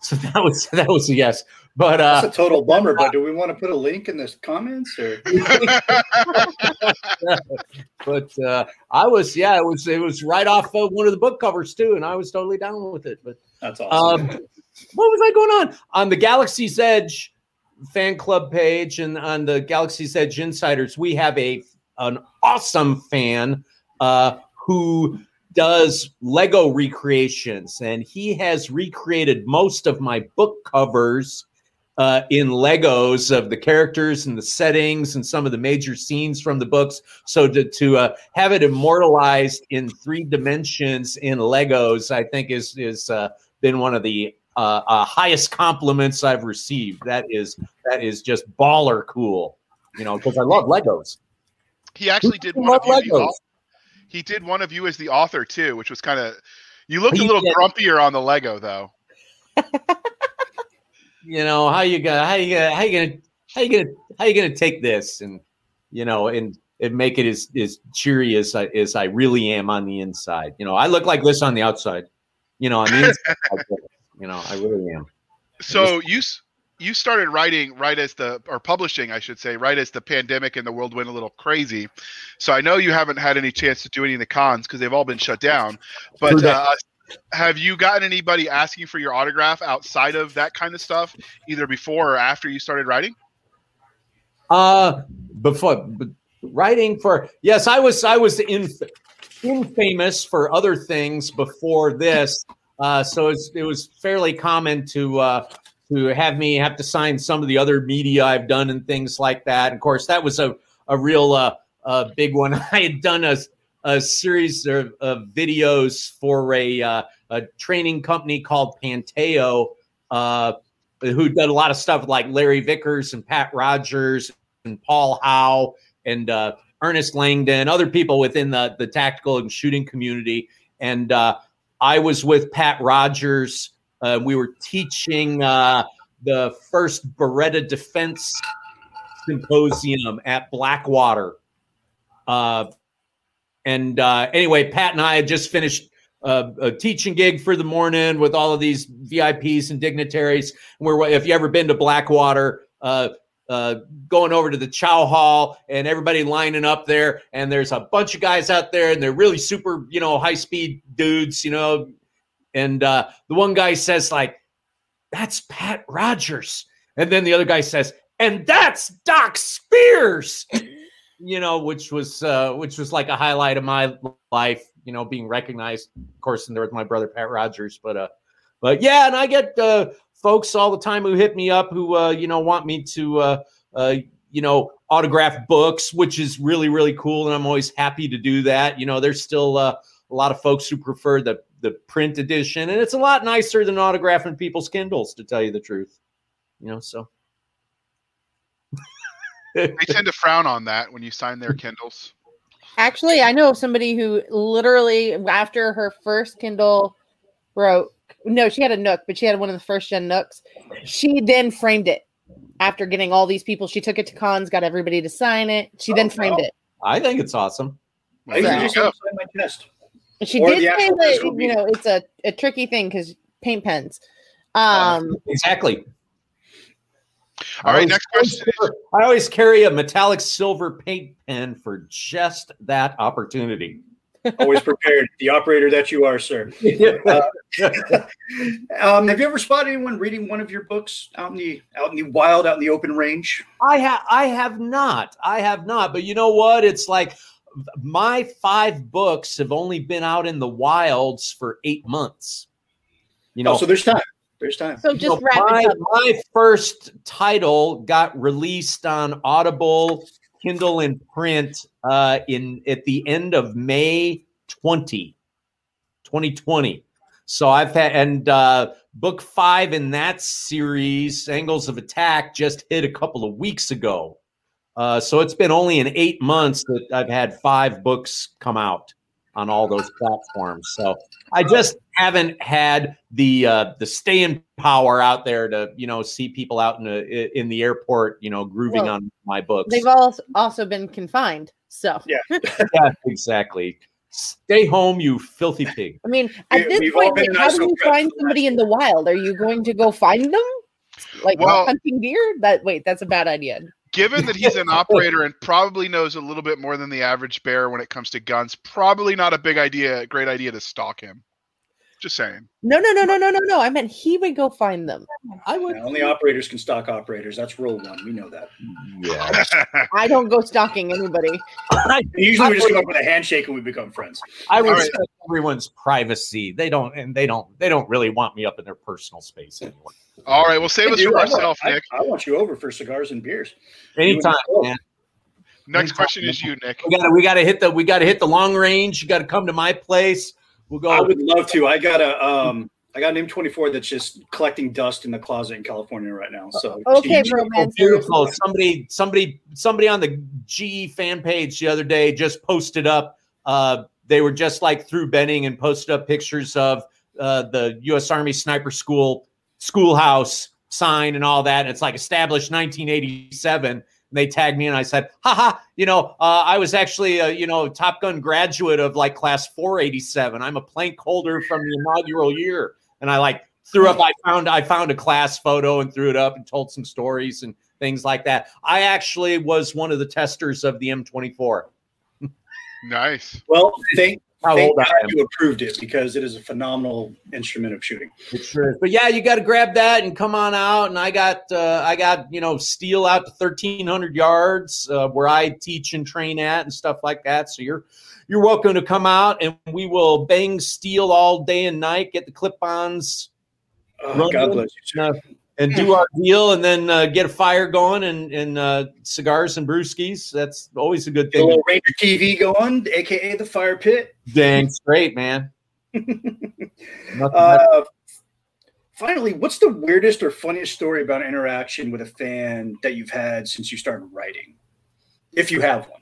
so that was that was a yes. But uh, That's a total bummer. But do we want to put a link in the comments or? [laughs] but uh, I was yeah, it was it was right off of one of the book covers too, and I was totally down with it. But That's awesome. Um, what was I going on on the Galaxy's Edge fan club page and on the Galaxy's Edge Insiders? We have a an awesome fan uh, who does Lego recreations, and he has recreated most of my book covers. Uh, in Legos of the characters and the settings and some of the major scenes from the books. So to, to uh, have it immortalized in three dimensions in Legos, I think is is uh, been one of the uh, uh, highest compliments I've received. That is that is just baller cool. You know, because I love Legos. he actually did one of you. Legos? he did one of you as the author too, which was kind of. You looked a little did. grumpier on the Lego though. [laughs] You know how you gonna how you gonna how you gonna how you gonna how you gonna take this and you know and and make it as as cheery as I as I really am on the inside. You know, I look like this on the outside. You know, on the inside. You know, I really am. So you you started writing right as the or publishing, I should say, right as the pandemic and the world went a little crazy. So I know you haven't had any chance to do any of the cons because they've all been shut down. But uh, have you gotten anybody asking for your autograph outside of that kind of stuff, either before or after you started writing? Uh before writing for yes, I was I was in, infamous for other things before this. Uh, so it was fairly common to uh, to have me have to sign some of the other media I've done and things like that. And of course, that was a a real uh, uh, big one. [laughs] I had done a a series of, of videos for a uh, a training company called Panteao. Uh, who did a lot of stuff like Larry Vickers and Pat Rogers and Paul Howe and uh, Ernest Langdon, other people within the the tactical and shooting community. And uh, I was with Pat Rogers. Uh, we were teaching uh, the first Beretta Defense Symposium at Blackwater. Uh, and uh, anyway, Pat and I had just finished uh, a teaching gig for the morning with all of these VIPs and dignitaries. Where if you ever been to Blackwater, uh, going over to the chow hall and everybody lining up there, and there's a bunch of guys out there, and they're really super, you know, high speed dudes, you know. And uh, the one guy says like, "That's Pat Rogers," and then the other guy says, "And that's Doc Spears." [laughs] you know, which was uh, which was like a highlight of my life, you know, being recognized, of course, and there with my brother Pat Rogers, but uh, but yeah, and I get uh, folks all the time who hit me up who uh, you know want me to uh, uh, you know autograph books, which is really really cool, and I'm always happy to do that. You know, there's still uh, a lot of folks who prefer the the print edition, and it's a lot nicer than autographing people's Kindles, to tell you the truth. You know, so. They tend to frown on that when you sign their Kindles. Actually, I know somebody who literally after her first Kindle wrote no, she had a Nook, but she had one of the first gen Nooks. She then framed it after getting all these people. She took it to cons, got everybody to sign it. She then Oh, framed wow. it. I think it's awesome. I There usually you just go. sign my chest. She Or did the say that you know it's a, a tricky thing because paint pens. Um, Exactly. All I right, always- next question. is- I always carry a metallic silver paint pen for just that opportunity. Always prepared. The operator that you are, sir. Um, have you ever spotted anyone reading one of your books out in the out in the wild, out in the open range? I have I have not. I have not. But you know what? It's like my five books have only been out in the wilds for eight months. You know, oh, so there's time. There's time. so you just know, wrap my, it up. my first title got released on Audible Kindle and print uh, in at the end of May 20, 2020. So I've had and uh, book five in that series, Angles of Attack, just hit a couple of weeks ago. Uh, so it's been only in eight months that I've had five books come out on all those platforms. So I just haven't had the uh, the staying power out there to you know see people out in the in the airport you know grooving Well, on my books. They've all also been confined. So [laughs] yeah, exactly. Stay home, you filthy pig. I mean, at this we've point, like, in how do you find somebody in the wild? Are you going to go find them? Like Well- hunting deer? That wait, that's a bad idea. Given that he's an [laughs] operator and probably knows a little bit more than the average bear when it comes to guns, probably not a big idea, great idea to stalk him. Just saying. No, no, no, no, no, no, no. I meant he would go find them. I would. Yeah, only operators can stock operators. That's rule one. We know that. Yeah. [laughs] I don't go stalking anybody. I, Usually, we just come up with a handshake and we become friends. I right. respect everyone's privacy. They don't, and they don't, they don't really want me up in their personal space anymore. All right, well, save us Dude, from ourselves, Nick. I want you over for cigars and beers. Anytime, man. Next question is you, Nick. We got to, we got to hit the, we got to hit the long range. You got to come to my place. We'll go. I would love to. I got a um, I got an M24 that's just collecting dust in the closet in California right now. So Okay, Jeez. Oh, beautiful. Somebody, somebody, somebody on the GE fan page the other day just posted up. Uh, they were just like through Benning and posted up pictures of uh, the U.S. Army Sniper School schoolhouse sign and all that. And it's like established 1987. And they tagged me and I said, haha, you know, uh, I was actually a, you know, Top Gun graduate of like class 487. I'm a plank holder from the inaugural year. And I like threw up, I found, I found a class photo and threw it up and told some stories and things like that. I actually was one of the testers of the M24. Nice. well, thank, How thank old I God am. you approved it because it is a phenomenal instrument of shooting. It sure is. But yeah, you got to grab that and come on out. And I got, uh, I got, you know, steel out to thirteen hundred yards uh, where I teach and train at and stuff like that. So you're, you're welcome to come out and we will bang steel all day and night. Get the clip-ons Oh, God bless you. Sir. and do our deal, and then uh, get a fire going and and uh, cigars and brewskis. That's always a good Get a thing. little Ranger TV going, aka the fire pit. Dang straight, man. [laughs] Nothing Uh, finally, what's the weirdest or funniest story about interaction with a fan that you've had since you started writing? If you have one.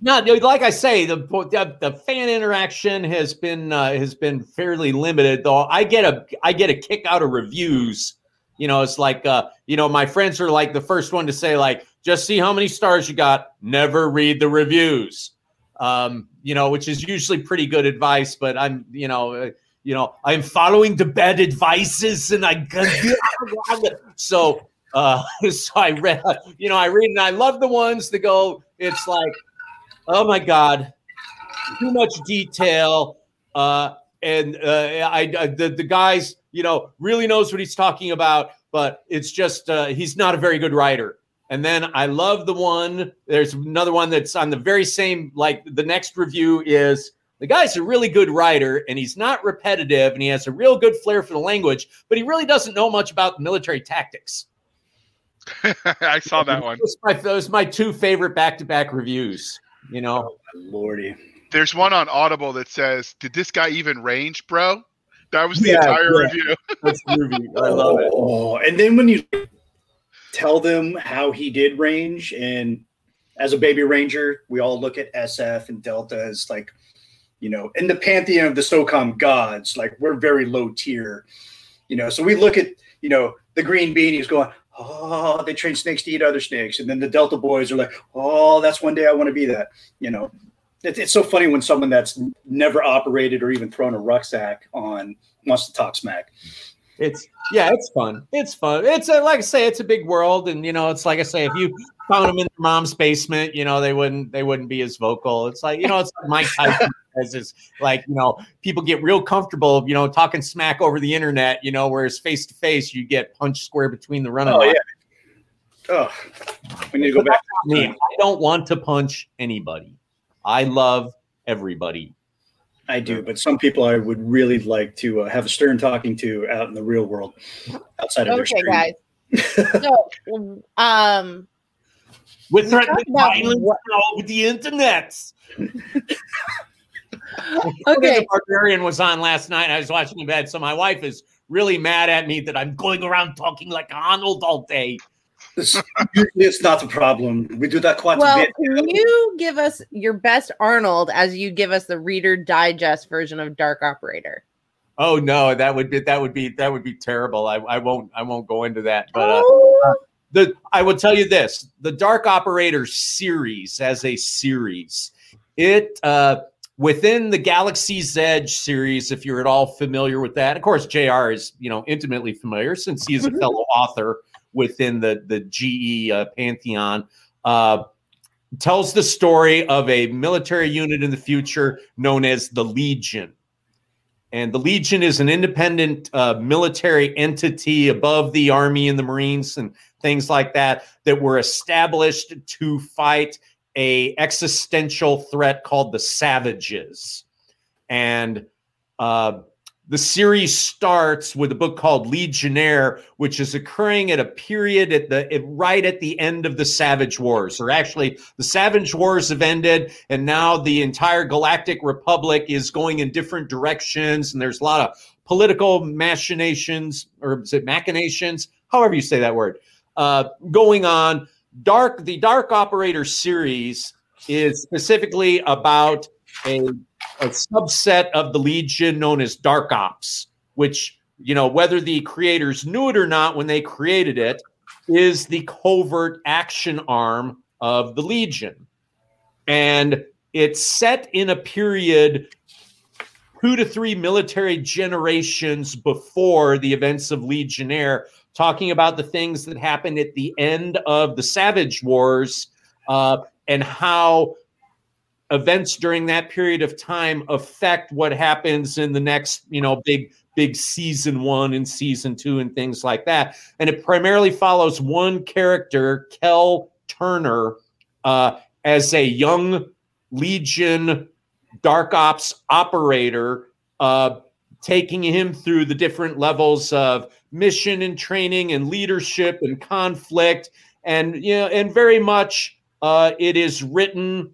No, no, like I say, the the, the fan interaction has been uh, has been fairly limited. Though I get a I get a kick out of reviews. You know, it's like uh, you know, my friends are like the first one to say like, just see how many stars you got. Never read the reviews. Um, you know, which is usually pretty good advice. But I'm you know. Uh, you know, I'm following the bad advices, and I [laughs] so uh, [laughs] so I read, you know, I read and I love the ones that go. It's like, oh my god, too much detail, uh, and uh, I, I the the guys, you know, really knows what he's talking about, but it's just uh, he's not a very good writer. And then I love the one. There's another one that's on the very same. Like the next review is the guy's a really good writer, and he's not repetitive, and he has a real good flair for the language, but he really doesn't know much about military tactics. [laughs] I saw that one. Those, my, those my two favorite back-to-back reviews. You know, Lordy. There's one on Audible that says, "Did this guy even range, bro?" That was the Yeah, entire yeah. review. [laughs] that's movie. I love it. Oh, and then when you tell them how he did range, and as a baby ranger, we all look at SF and Delta as like, you know, in the pantheon of the SOCOM gods, like we're very low tier, you know. So we look at, you know, the green beanies going, oh, they train snakes to eat other snakes, and then the Delta boys are like, oh, that's one day I want to be that, you know. It's, it's so funny when someone that's never operated or even thrown a rucksack on wants to talk smack. It's yeah, it's fun. It's fun. It's a, like I say, it's a big world, and you know, it's like I say, if you found them in their mom's basement, you know, they wouldn't they wouldn't be as vocal. It's like you know, it's like Mike Tyson [laughs] says is like you know, people get real comfortable, you know, talking smack over the internet, you know, whereas face to face, you get punched square between the running. Oh yeah. Oh, we need to go back. Me, I don't want to punch anybody. I love everybody. I do, but some people I would really like to uh, have a stern talking to out in the real world, outside of their Okay, screen. guys. [laughs] so, um, We're threatening violence what- over the internet. [laughs] Okay. The Barbarian was on last night. I was watching in bed, so my wife is really mad at me that I'm going around talking like Arnold all day. It's, usually it's not the problem. We do that quite Well, a bit. can you give us your best Arnold as you give us the Reader Digest version of Dark Operator? Oh no, that would be that would be that would be terrible. I, I won't I won't go into that. But uh, oh, the I will tell you this: the Dark Operator series as a series, it uh, within the Galaxy's Edge series. If you're at all familiar with that, of course, JR is you know intimately familiar since he is a Mhm. fellow author within the the GE uh, pantheon. Uh, tells the story of a military unit in the future known as the Legion. And the Legion is an independent uh, military entity above the Army and the Marines and things like that that were established to fight a existential threat called the Savages. And uh, the series starts with a book called Legionnaire, which is occurring at a period at the at, right at the end of the Savage Wars, or actually the Savage Wars have ended, and now the entire Galactic Republic is going in different directions, and there's a lot of political machinations, or is it machinations? However you say that word, uh, going on. Dark, the Dark Operator series is specifically about a a subset of the Legion known as Dark Ops, which, you know, whether the creators knew it or not when they created it, is the covert action arm of the Legion. And it's set in a period two to three military generations before the events of Legionnaire, talking about the things that happened at the end of the Savage Wars uh, and how events during that period of time affect what happens in the next, you know, big big season 1 and season 2 and things like that. And it primarily follows one character, Kel Turner, uh, as a young Legion Dark Ops operator, uh, taking him through the different levels of mission and training and leadership and conflict. And, you know, and very much uh, it is written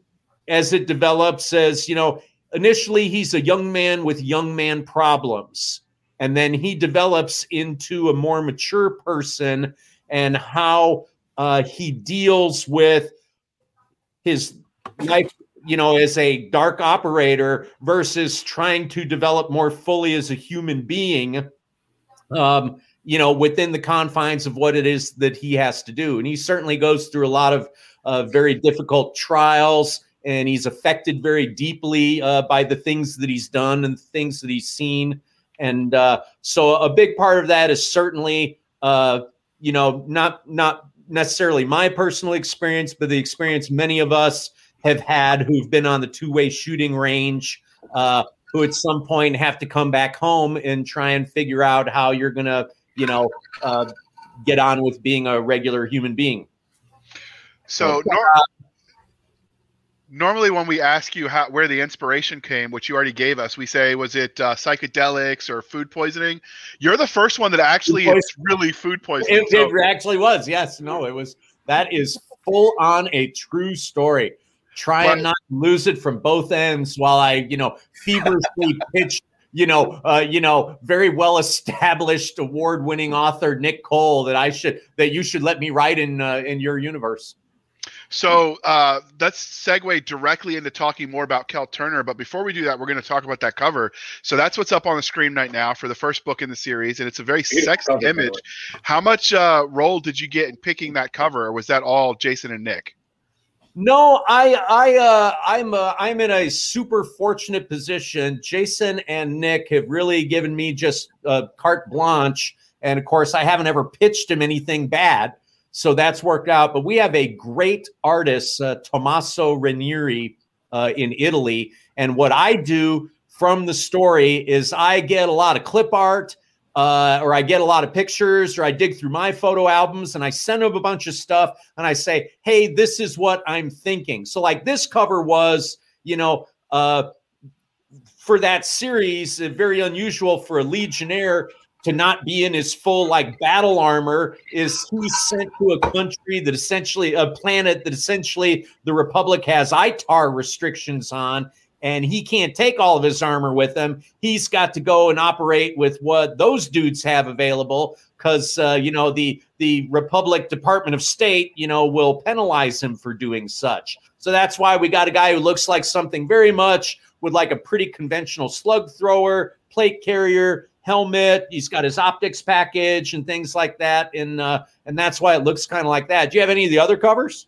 as it develops as, you know, initially he's a young man with young man problems. And then he develops into a more mature person and how uh, he deals with his life, you know, as a dark operator versus trying to develop more fully as a human being, um, you know, within the confines of what it is that he has to do. And he certainly goes through a lot of uh, very difficult trials and he's affected very deeply uh, by the things that he's done and things that he's seen. And uh, so a big part of that is certainly, uh, you know, not not necessarily my personal experience, but the experience many of us have had who've been on the two-way shooting range, uh, who at some point have to come back home and try and figure out how you're gonna, you know, uh, get on with being a regular human being. So nor- normally when we ask you how where the inspiration came, which you already gave us, we say was it uh, psychedelics or food poisoning? You're the first one that actually it's really food poisoning. It, So- it actually was. Yes. No, it was. That is full on a true story. Try and not lose it from both ends while I, you know, feverishly [laughs] pitch, you know, uh, you know, very well established award winning author Nick Cole that I should that you should let me write in uh, in your universe. So uh, let's segue directly into talking more about Kel Turner. But before we do that, we're going to talk about that cover. So that's what's up on the screen right now for the first book in the series, and it's a very Beautiful sexy cover, image. way. How much uh, role did you get in picking that cover, or was that all Jason and Nick? No, I, I, uh, I'm, uh, I'm in a super fortunate position. Jason and Nick have really given me just uh, carte blanche, and of course, I haven't ever pitched him anything bad, so that's worked out. But we have a great artist, uh, Tommaso Ranieri, uh, in Italy, and what I do from the story is I get a lot of clip art. Uh, or I get a lot of pictures, or I dig through my photo albums and I send them a bunch of stuff and I say, hey, this is what I'm thinking. So, like this cover was, you know, uh, for that series, uh, very unusual for a Legionnaire. To not be in his full like battle armor is he's sent to a country that essentially a planet that essentially the republic has ITAR restrictions on and he can't take all of his armor with him. He's got to go and operate with what those dudes have available because uh, you know the the republic department of state you know will penalize him for doing such. So that's why we got a guy who looks like something very much with like a pretty conventional slug thrower plate carrier helmet. He's got his optics package and things like that, and uh, and that's why it looks kind of like that. Do you have any of the other covers?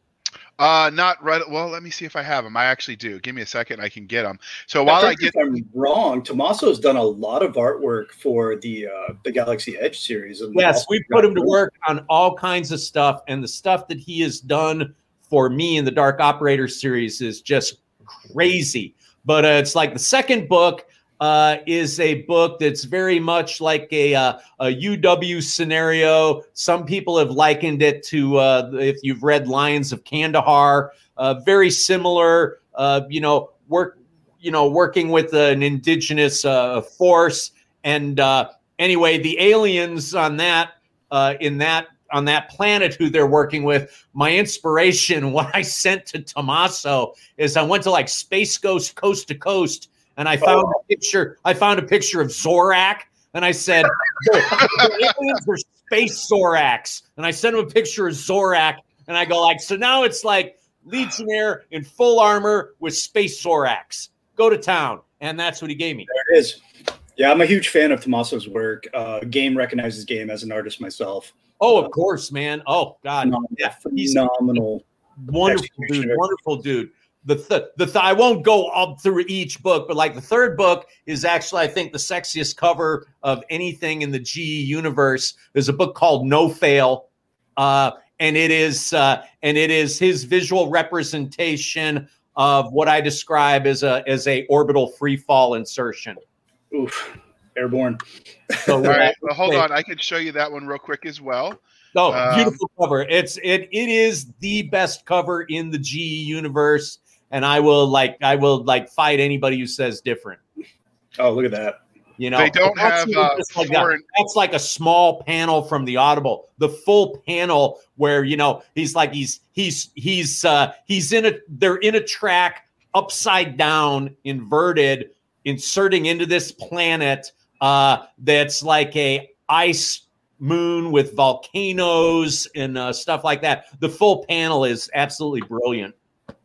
Uh, not right. Well, let me see if I have them. I actually do. Give me a second. I can get them. So while I, I get, I'm wrong. Tommaso's done a lot of artwork for the uh, the Galaxy Edge series. Yes, we put him to work on all kinds of stuff, and the stuff that he has done for me in the Dark Operator series is just crazy. But uh, it's like the second book uh, is a book that's very much like a, uh, a UW scenario. Some people have likened it to, uh, if you've read Lions of Kandahar, uh, very similar. Uh, you know, work, you know, working with an indigenous force. And anyway, the aliens on that, in that on that planet who they're working with. My inspiration, [laughs] what I sent to Tommaso, is I went to like Space Ghost Coast to Coast and I found oh. a picture. I found a picture of Zorak, and I said, the aliens are space Zoraks. And I sent him a picture of Zorak, and I go like, so now it's like Legionnaire in full armor with space Zoraks. Go to town, and that's what he gave me. There it is. Yeah, I'm a huge fan of Tommaso's work. Uh, game recognizes game as an artist myself. Oh, of course, man. Oh God, phenomenal, yeah, phenomenal, wonderful dude, wonderful dude the th- the th- I won't go up through each book, but like the third book is actually I think the sexiest cover of anything in the GE universe. There's a book called No Fail, uh, and it is uh, and it is his visual representation of what I describe as a as a orbital free fall insertion. Oof, airborne. So, [laughs] All right, well, hold on. I can show you that one real quick as well. Oh, um, beautiful cover! It's it it is the best cover in the GE universe and I will like I will like fight anybody who says different. Oh, look at that. You know, they don't have uh, like foreign- That's like a small panel from the Audible. The full panel where you know he's like he's he's he's uh he's in a they're in a track upside down, inverted, inserting into this planet uh that's like a ice moon with volcanoes and uh, stuff like that. The full panel is absolutely brilliant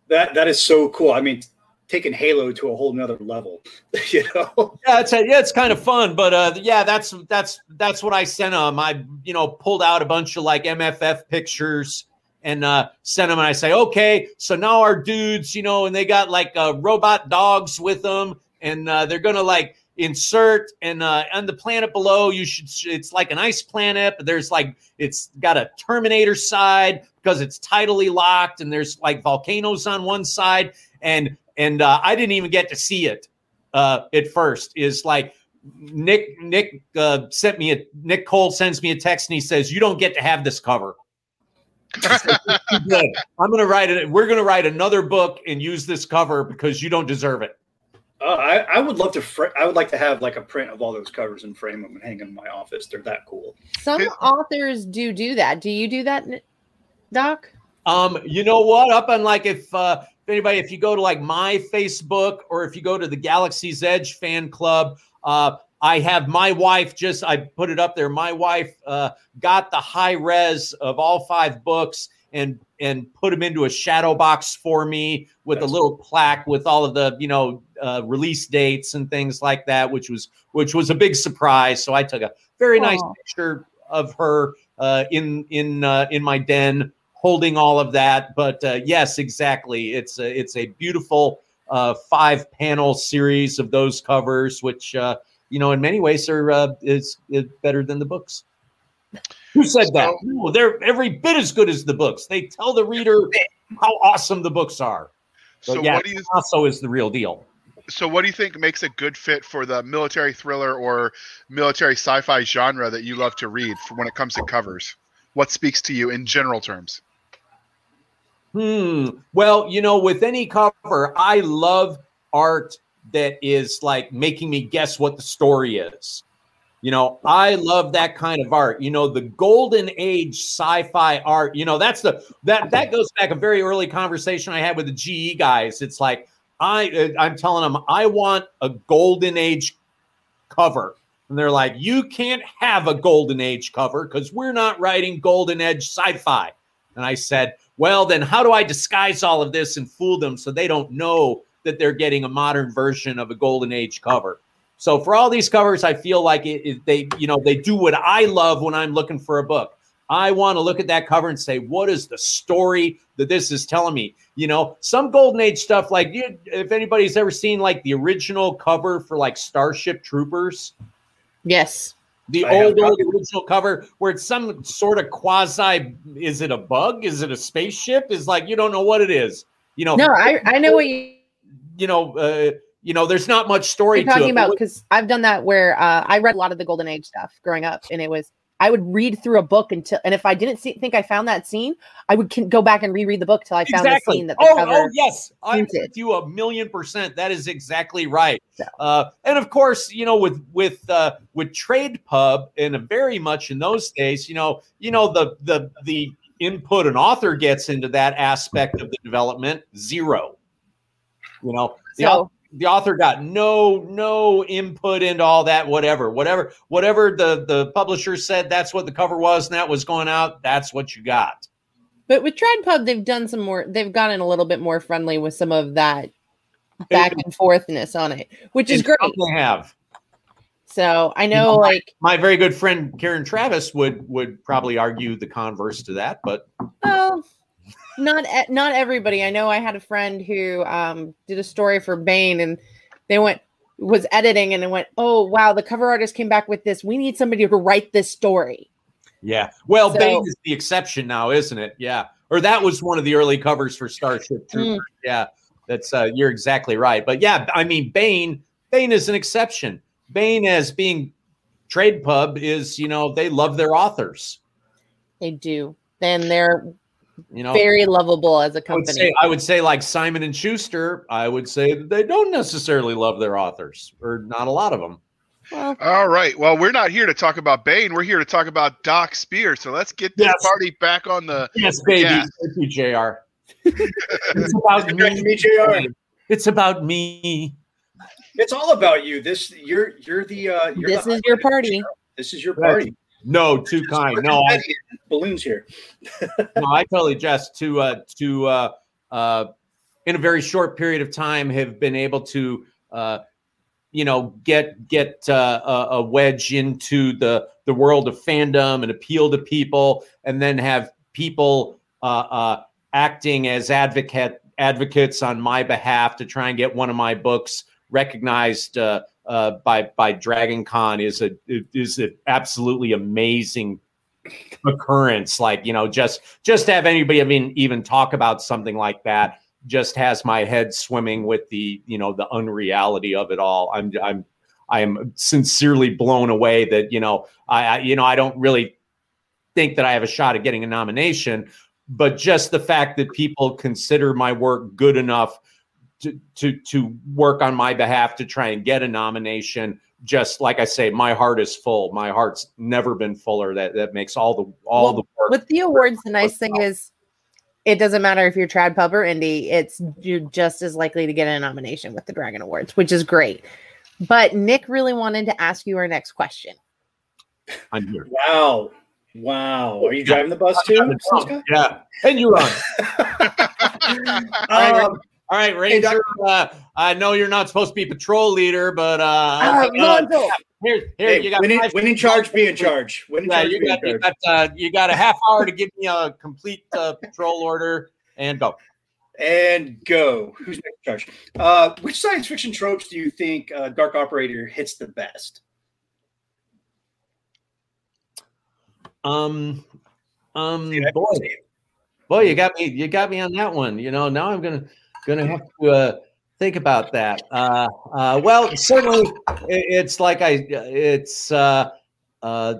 that that is so cool. I mean, taking Halo to a whole nother level, [laughs] you know? Yeah, it's a, yeah, it's kind of fun, but uh, yeah, that's that's that's what I sent them. I you know pulled out a bunch of like MFF pictures and uh, sent them, and I say, okay, so now our dudes, you know, and they got like uh, robot dogs with them, and uh, they're gonna like insert and uh on the planet below you should it's like an ice planet but there's like it's got a terminator side because it's tidally locked and there's like volcanoes on one side and and uh, i didn't even get to see it uh at first. Is like nick nick uh sent me a nick cole sends me a text and he says you don't get to have this cover. I'm gonna write it we're gonna write another book and use this cover because you don't deserve it uh, I, I would love to. Fr- I would like to have like a print of all those covers and frame them and hang them in my office. They're that cool. Some authors do do that. Do you do that, Doc? Um, you know what? Up on like if uh, if anybody, if you go to like my Facebook or if you go to the Galaxy's Edge fan club, uh, I have my wife just I put it up there. My wife uh, got the high res of all five books and and put them into a shadow box for me with That's a little plaque with all of the you know uh, release dates and things like that, which was which was a big surprise. So I took a very nice picture of her uh, in in uh, in my den holding all of that. But uh, yes, exactly, it's a, it's a beautiful uh, five panel series of those covers, which uh, you know in many ways are is, is better than the books. Who said so, that? No, they're every bit as good as the books. They tell the reader how awesome the books are. So, yeah, what do you also is the real deal. So what do you think makes a good fit for the military thriller or military sci-fi genre that you love to read for when it comes to covers? What speaks to you in general terms? Hmm. Well, you know, with any cover, I love art that is like making me guess what the story is You know, I love that kind of art. You know, the golden age sci-fi art. You know, that's the that that goes back a very early conversation I had with the GE guys. It's like I uh, I'm telling them I want a golden age cover. And they're like, you can't have a golden age cover because we're not writing golden age sci-fi. And I said, well, then how do I disguise all of this and fool them so they don't know that they're getting a modern version of a golden age cover? So for all these covers, I feel like it, it, they, you know, they do what I love when I'm looking for a book. I want to look at that cover and say, what is the story that this is telling me? You know, some golden age stuff, like you, if anybody's ever seen like the original cover for like Starship Troopers. Yes. The I old, old original cover where it's some sort of quasi, is it a bug? Is it a spaceship? Is like, you don't know what it is. You know, no, I, I know what you, you know, uh, you know, there's not much story. You're talking about because I've done that where uh, I read a lot of the Golden Age stuff growing up, and it was I would read through a book until, and if I didn't see, think I found that scene, I would go back and reread the book till I found exactly. the scene that the oh, cover. Oh, yes, I'm with you a million percent. That is exactly right. So. Uh, and of course, you know, with with uh, with Trade Pub, and very much in those days, you know, you know the the the input an author gets into that aspect of the development zero. You know, the so, the author got no no input into all that whatever whatever whatever the the publisher said that's what the cover was and that was going out that's what you got. But with trad pub they've done some more they've gotten a little bit more friendly with some of that back and forthness on it which is great. they have. So i know, you know like my, my, very good friend karen traviss would would probably argue the converse to that but oh not not everybody. I know I had a friend who um, did a story for Baen, and they went was editing and it went, oh wow, the cover artist came back with this. We need somebody to write this story. Yeah. Well, so, Baen is the exception now, isn't it? Yeah. Or that was one of the early covers for Starship Troopers. Mm. Yeah. That's uh, you're exactly right. But yeah, I mean, Baen, Baen is an exception. Baen as being trade pub is, you know, they love their authors. They do. And they're you know very lovable as a company. I would, say, I would say like Simon and Schuster, I would say that they don't necessarily love their authors, or not a lot of them. Well, All right. Well, we're not here to talk about Baen. We're here to talk about Doc Spear. So let's get this yes. party back on the. Yes, baby. Thank you, Jr. [laughs] it's about me, Jr. It's about me. It's all about you. This you're you're the. Uh, you're this the is your party. This is your party. No, too kind. No, I, balloons here. [laughs] no, I totally just to uh, to uh, uh, in a very short period of time have been able to uh, you know get get uh, a, a wedge into the the world of fandom and appeal to people, and then have people uh, uh, acting as advocate advocates on my behalf to try and get one of my books recognized. Uh, uh, by by Dragon Con is a is an absolutely amazing occurrence. Like you know, just just to have anybody mean even talk about something like that just has my head swimming with the you know the unreality of it all. I'm I'm I'm sincerely blown away that you know I, I you know I don't really think that I have a shot at getting a nomination, but just the fact that people consider my work good enough to to to work on my behalf to try and get a nomination just like I say, my heart is full. My heart's never been fuller. That that makes all the all well, the work. With the awards, the nice thing is it doesn't matter if you're trad pub or indie, it's you're just as likely to get a nomination with the Dragon Awards, which is great. But Nick really wanted to ask you our next question. I'm here. Wow. Wow. Are you driving the bus too? Yeah. And you run. [laughs] um, all right, Ranger. Hey, uh, I know you're not supposed to be patrol leader, but uh, uh, uh here, here hey, you got when in, when in charge, be in charge. When in yeah, charge, you got, you got, uh, you got a half hour to give me a complete uh, patrol order and go. And go. Who's in charge? Uh, which science fiction tropes do you think uh, Dark Operator hits the best? Um, um, boy, boy, you got me. You got me on that one. You know, now I'm gonna Gonna have to uh, think about that. Uh, uh, well, certainly, it's like I, it's uh, uh,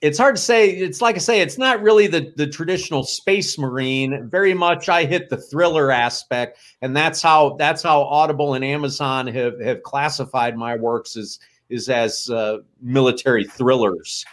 it's hard to say. It's like I say, it's not really the the traditional space marine. Very much, I hit the thriller aspect, and that's how that's how Audible and Amazon have have classified my works as is as uh, military thrillers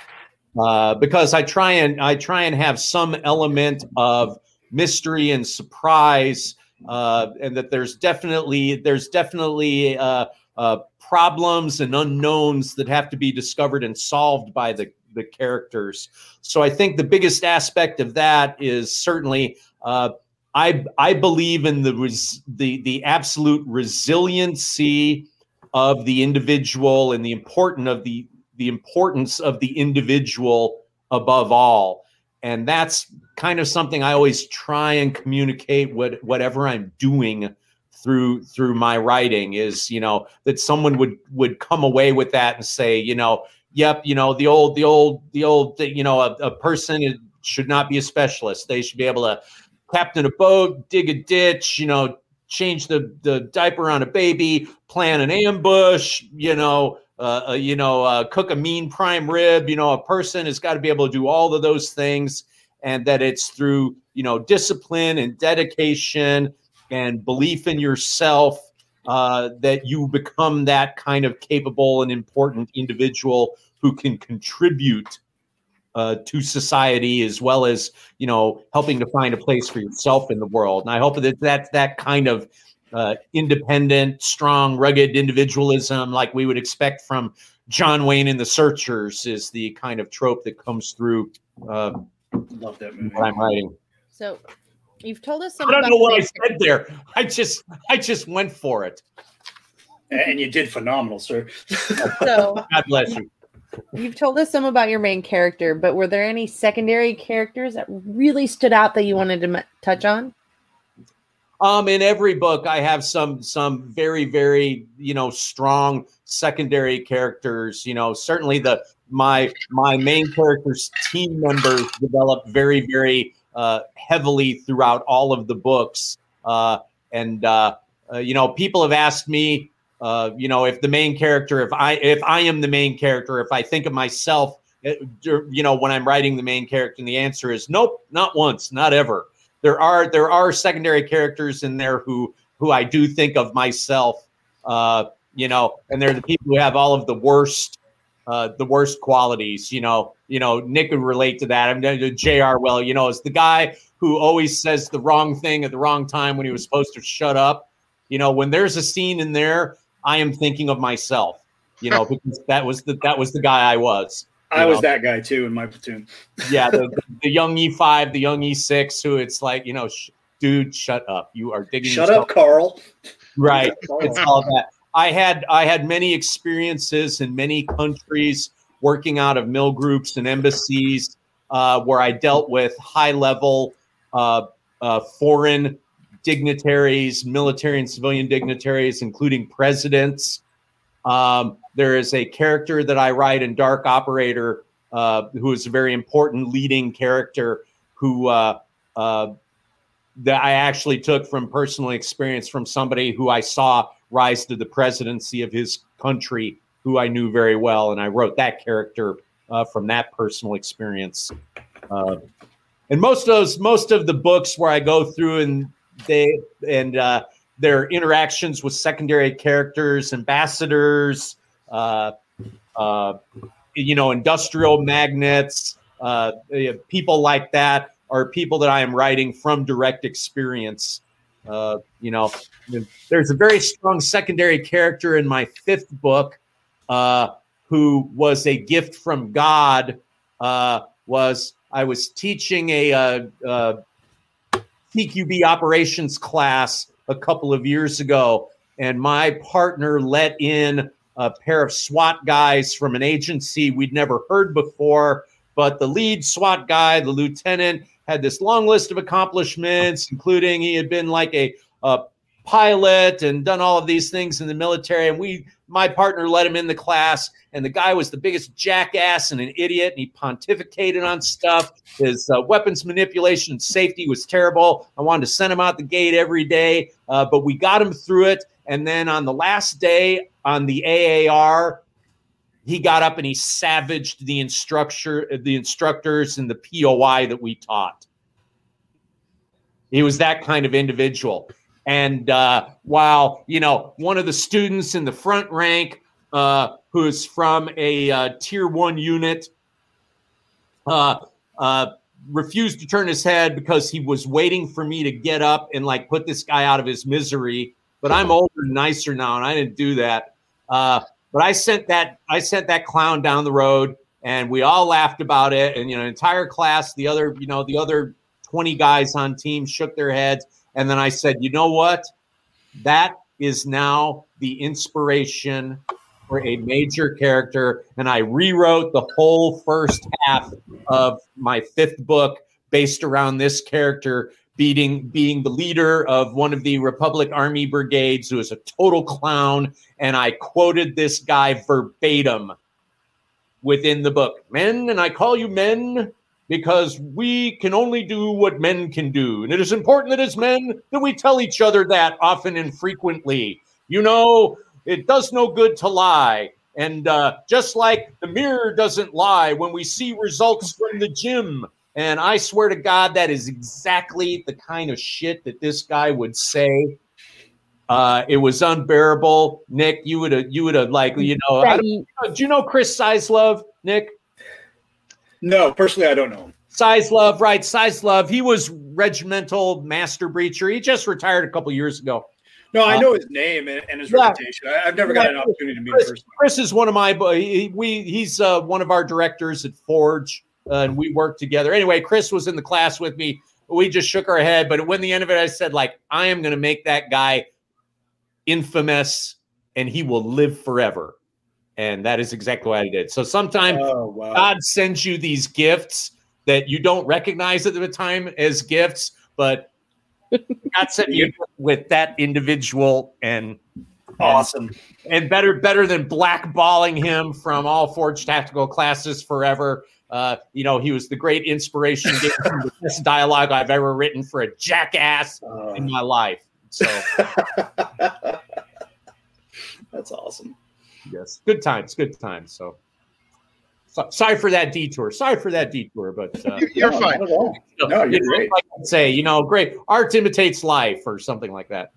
uh, because I try and I try and have some element of mystery and surprise, uh, and that there's definitely there's definitely uh, uh, problems and unknowns that have to be discovered and solved by the the characters. So I think the biggest aspect of that is certainly uh, I I believe in the res, the the absolute resiliency of the individual and the important of the the importance of the individual above all. And that's kind of something I always try and communicate what whatever I'm doing through through my writing is, you know, that someone would would come away with that and say, you know, yep, you know, the old the old the old you know, a, a person should not be a specialist. They should be able to captain a boat, dig a ditch, you know, change the the diaper on a baby, plan an ambush, you know, uh, uh, you know, uh, cook a mean prime rib. You know, a person has got to be able to do all of those things, and that it's through you know discipline and dedication and belief in yourself uh, that you become that kind of capable and important individual who can contribute uh, to society as well as you know helping to find a place for yourself in the world. And I hope that that's that kind of uh, independent, strong, rugged individualism like we would expect from John Wayne and the Searchers is the kind of trope that comes through. Uh, Love that movie. I'm writing. So you've told us. Some I don't know what I said there. I just, I just went for it. And you did phenomenal, sir. So [laughs] God bless you. you've told us some about your main character, but were there any secondary characters that really stood out that you wanted to m- touch on? Um, in every book, I have some some very very you know strong secondary characters. You know, certainly the my my main characters' team members develop very very uh, heavily throughout all of the books. Uh, and uh, uh, you know, people have asked me, uh, you know, if the main character, if I if I am the main character, if I think of myself, uh, you know, when I'm writing the main character, and the answer is nope, not once, not ever there are there are secondary characters in there who who I do think of myself. Uh, you know, and they're the people who have all of the worst uh, the worst qualities. You know, you know, Nick would relate to that. I'm mean, Jr. Well, you know, is the guy who always says the wrong thing at the wrong time when he was supposed to shut up. You know, when there's a scene in there, I am thinking of myself. You know, [laughs] because that was the that was the guy I was. I was that guy too in my platoon. [laughs] yeah, the, the, young E5, the young E6, who it's like, you know, sh- dude, shut up. You are digging. Shut up, Carl. Right. it's all that. I had I had many experiences in many countries working out of mill groups and embassies uh, where I dealt with high level uh, uh, foreign dignitaries, military and civilian dignitaries, including presidents. Um, there is a character that I write in Dark Operator uh, who is a very important leading character who uh, uh, that I actually took from personal experience from somebody who I saw rise to the presidency of his country, who I knew very well, and I wrote that character uh, from that personal experience. Uh, and most of those, most of the books where I go through and they and uh, their interactions with secondary characters, ambassadors, you know, industrial magnets, uh, people like that are people that I am writing from direct experience. Uh, you know, there's a very strong secondary character in my fifth book uh, who was a gift from God. Uh, was I was teaching a, a, a operations class a couple of years ago, and my partner let in a pair of SWAT guys from an agency we'd never heard before. But the lead SWAT guy, the lieutenant, had this long list of accomplishments, including he had been like a, a pilot and done all of these things in the military. And we, my partner, let him in the class, and the guy was the biggest jackass and an idiot, and he pontificated on stuff. His uh, weapons manipulation and safety was terrible. I wanted to send him out the gate every day, uh, but we got him through it. And then on the last day on the AAR, he got up and he savaged the instructor, the instructors and the POI that we taught. He was that kind of individual. And uh, while you know one of the students in the front rank uh, who's from a uh, tier one unit, uh, uh, refused to turn his head because he was waiting for me to get up and like put this guy out of his misery. But I'm older and nicer now, and I didn't do that. Uh, but I sent that I sent that clown down the road, and we all laughed about it. And you know, entire class, the other you know the other 20 guys on team shook their heads, and then I said, you know what, that is now the inspiration for a major character. And I rewrote the whole first half of my fifth book based around this character beating being the leader of one of the Republic Army brigades who is a total clown. And I quoted this guy verbatim within the book. Men, and I call you men because we can only do what men can do. And it is important that as men that we tell each other that often and frequently. You know, it does no good to lie. And uh, just like the mirror doesn't lie when we see results from the gym. And I swear to God, that is exactly the kind of shit that this guy would say. Uh, it was unbearable. Nick, you would have, you would have like, you know, do you know Chris Love, Nick? No, personally, I don't know him. Size Love, right? Size Love. He was regimental master breacher. He just retired a couple years ago. No, I uh, know his name and, and his yeah. reputation. I, have never got an opportunity to meet Chris, him. Chris is one of my he, we he's uh, one of our directors at Forge, uh, and we worked together. Anyway, Chris was in the class with me. We just shook our head, but when the end of it, I said like, I am going to make that guy infamous, and he will live forever. And that is exactly what I did. So sometimes oh, wow. God sends you these gifts that you don't recognize at the time as gifts, but God sent you with that individual and awesome and, better better than blackballing him from all Forge Tactical classes forever. Uh, you know, he was the great inspiration, the best dialogue I've ever written for a jackass uh, in my life. So [laughs] that's awesome. Yes, good times, good times. So so, sorry for that detour. Sorry for that detour, but uh, you're no, fine. You know, no, you're great. Like I'd say, you know, great. Art imitates life, or something like that.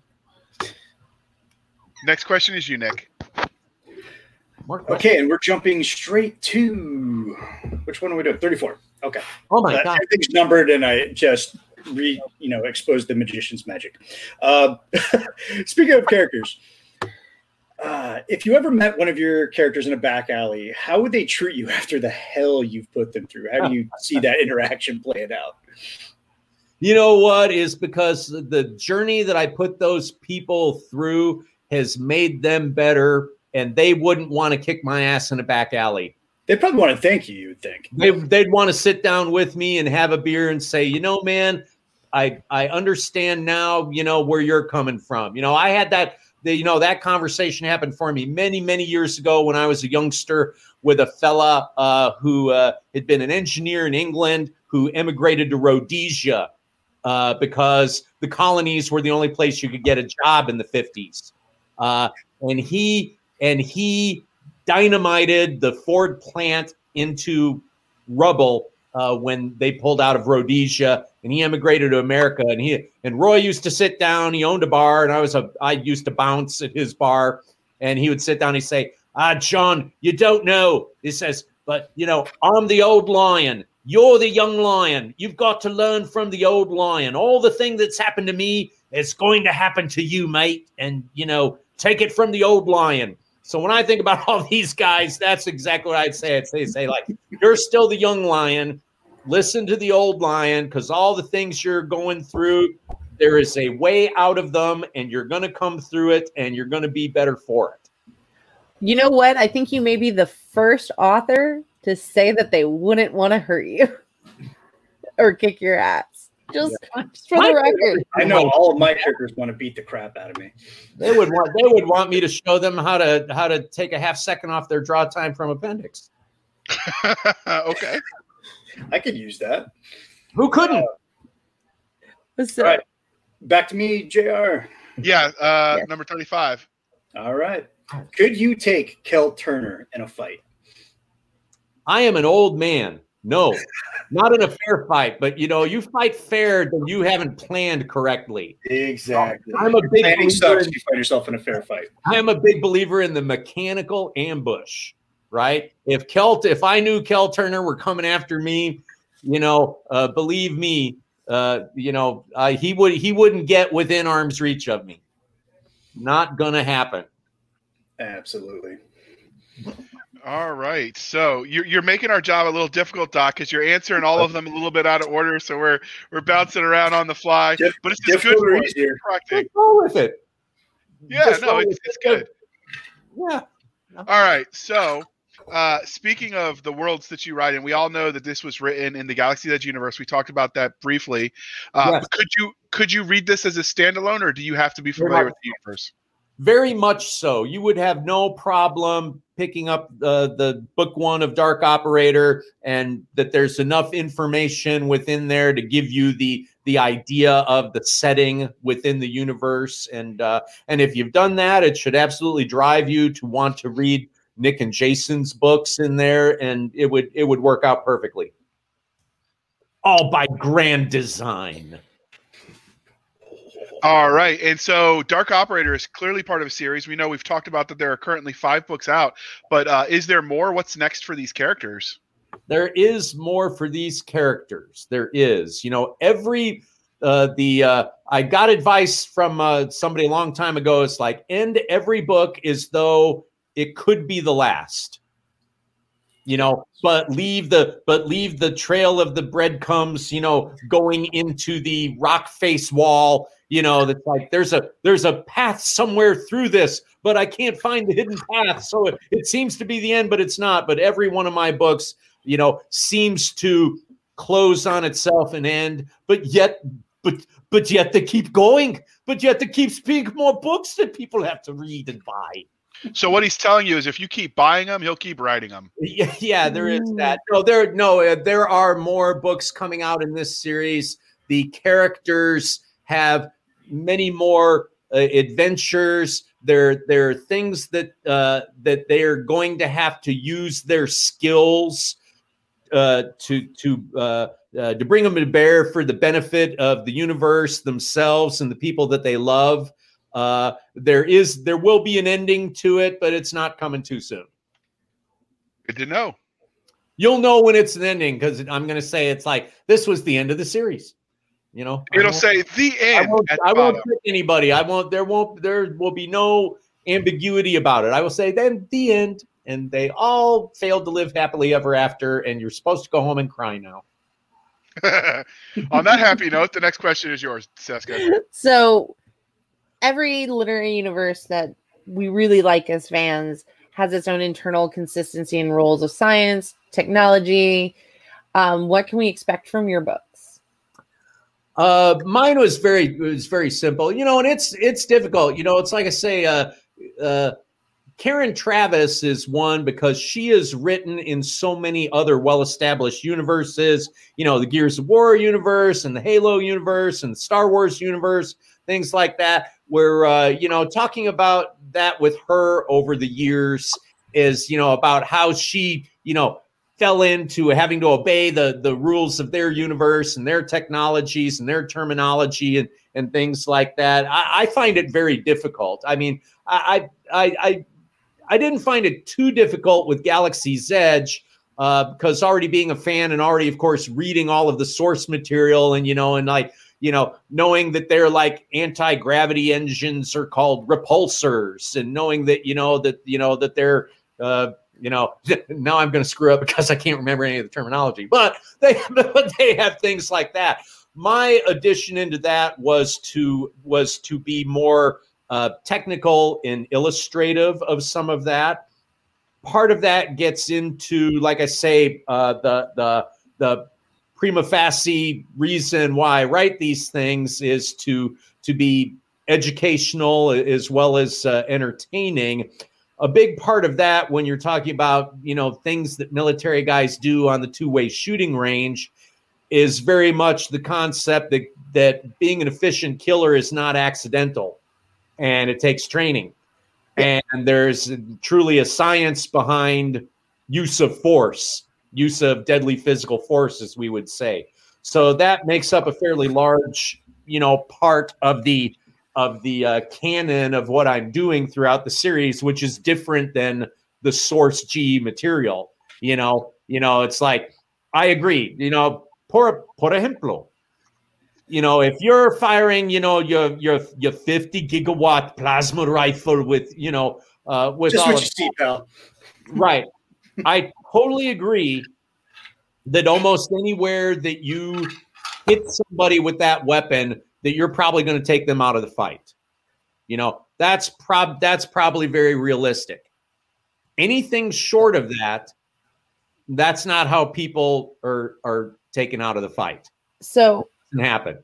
Next question is you, Nick. Okay, and we're jumping straight to which one are we doing? Thirty-four. Okay. Oh my uh, god. Everything's numbered, and I just re you know exposed the magician's magic. Uh, [laughs] speaking of characters. Uh, if you ever met one of your characters in a back alley, how would they treat you [laughs] after the hell you've put them through? How do you [laughs] see that interaction playing out? You know what is because the journey that I put those people through has made them better, and they wouldn't want to kick my ass in a back alley. They probably want to thank you. You would think they, they'd want to sit down with me and have a beer and say, you know, man, I I understand now. You know where you're coming from. You know, I had that the, you know that conversation happened for me many many years ago when I was a youngster with a fella uh, who uh, had been an engineer in England who emigrated to Rhodesia uh, because the colonies were the only place you could get a job in the 50s uh, and he and he dynamited the Ford plant into rubble uh, when they pulled out of Rhodesia and he emigrated to America. And he and Roy used to sit down. He owned a bar, and I was a I used to bounce at his bar, and he would sit down. He'd say, "Ah, John, you don't know." He says, "But you know, I'm the old lion. You're the young lion. You've got to learn from the old lion. All the thing that's happened to me is going to happen to you, mate. And you know, take it from the old lion." So when I think about [laughs] all these guys, that's exactly what I'd say. I'd say, say like, you're still the young lion listen to the old lion because all the things you're going through, there is a way out of them, and you're going to come through it, and you're going to be better for it. You know what? I think you may be the first author to say that they wouldn't want to hurt you [laughs] or kick your ass. Just, yeah. just for my the record. I know all of my characters want to beat the crap out of me. They would want they would want me to show them how to how to take a half second off their draw time from appendix. [laughs] okay. I could use that. Who couldn't? Uh, all right. Back to me, JR. Yeah, uh, number 35. All right. Could you take Kel Turner in a fight? I am an old man, No, not in a fair fight, but you know, you fight fair, then you haven't planned correctly. Exactly. I'm a big Planning sucks in- if you find yourself in a fair fight. I am a big believer in the mechanical ambush, right? If Kel, if I knew Kel Turner were coming after me, you know, uh, believe me, uh, you know, uh, he would he wouldn't get within arm's reach of me. Not gonna happen. Absolutely. All right. So you're, you're making our job a little difficult, Doc, because you're answering all of them a little bit out of order. So we're we're bouncing around on the fly. Dif- but it's just good difficult for easier? Correcting. Just go with it. Yeah, Just no, it's, it's it. good. Yeah. All right. So, uh, speaking of the worlds that you write in, we all know that this was written in the Galaxy's Edge universe. We talked about that briefly. Uh, Yes. Could you could you read this as a standalone, or do you have to be familiar with the universe? Very much so. You would have no problem picking up uh, the book one of Dark Operator, and that there's enough information within there to give you the the idea of the setting within the universe. And uh, and if you've done that, it should absolutely drive you to want to read Nick and Jason's books in there, and it would it would work out perfectly. All by grand design. All right. And so Dark Operator is clearly part of a series. We know we've talked about that there are currently five books out, but uh, is there more? What's next for these characters? there is more for these characters there is you know every uh the uh i got advice from uh somebody a long time ago it's like end every book as though it could be the last you know but leave the but leave the trail of the breadcrumbs you know going into the rock face wall you know that's like there's a there's a path somewhere through this but i can't find the hidden path. So it, it seems to be the end but it's not. But every one of my books you know seems to close on itself and end but yet but but yet they keep going but yet they keep speaking more books that people have to read and buy So what he's telling you is if you keep buying them, he'll keep writing them. [laughs] yeah, yeah there is that. No there no uh, there are more books coming out in this series. The characters have many more uh, adventures. There there are things that uh that they are going to have to use their skills uh to to uh uh, to bring them to bear for the benefit of the universe themselves and the people that they love uh there is there will be an ending to it but it's not coming too soon Good to know. You'll know when it's an ending because I'm going to say it's like this was the end of the series. You know, I It'll won't- say the I end won't, I won't bottom. trick anybody. I won't. There won't. There will be no ambiguity about it. I will say then the end, and they all failed to live happily ever after. And you're supposed to go home and cry now. [laughs] On that happy note, the next question is yours, Cisca. So every literary universe that we really like as fans has its own internal consistency and roles of science, technology. Um, what can we expect from your books? Uh, mine was very was very simple, you know, and it's it's difficult. You know, it's like I say, uh, uh, Karen Traviss is one because she is written in so many other well-established universes. You know, the Gears of War universe and the Halo universe and the Star Wars universe, things like that. Where uh, you know, talking about that with her over the years is you know about how she you know fell into having to obey the the rules of their universe and their technologies and their terminology and and things like that. I, I find it very difficult. I mean, I I I I didn't find it too difficult with Galaxy's Edge uh, because already being a fan and already, of course, reading all of the source material and you know and like you know knowing that they're like anti gravity engines are called repulsors and knowing that you know that you know that they're uh, you know [laughs] now i'm going to screw up because i can't remember any of the terminology but they [laughs] but they have things like that. My addition into that was to was to be more uh, technical and illustrative of some of that. Part of that gets into like i say uh, the the the prima facie reason why i write these things is to to be educational as well as uh, entertaining. A big part of that when you're talking about you know things that military guys do on the two-way shooting range is very much the concept that that being an efficient killer is not accidental and it takes training. And there's truly a science behind use of force use of deadly physical force, as we would say. So that makes up a fairly large, you know, part of the of the uh, canon of what I'm doing throughout the series, which is different than the source G material. You know, you know, it's like I agree. You know, por por ejemplo, you know, if you're firing, you know, your your your 50 gigawatt plasma rifle with, you know, uh, with Just all what of, you see, pal. right, I totally agree that almost anywhere that you hit somebody with that weapon, that you're probably going to take them out of the fight. You know, that's prob that's probably very realistic. Anything short of that, that's not how people are are taken out of the fight. So It doesn't happen.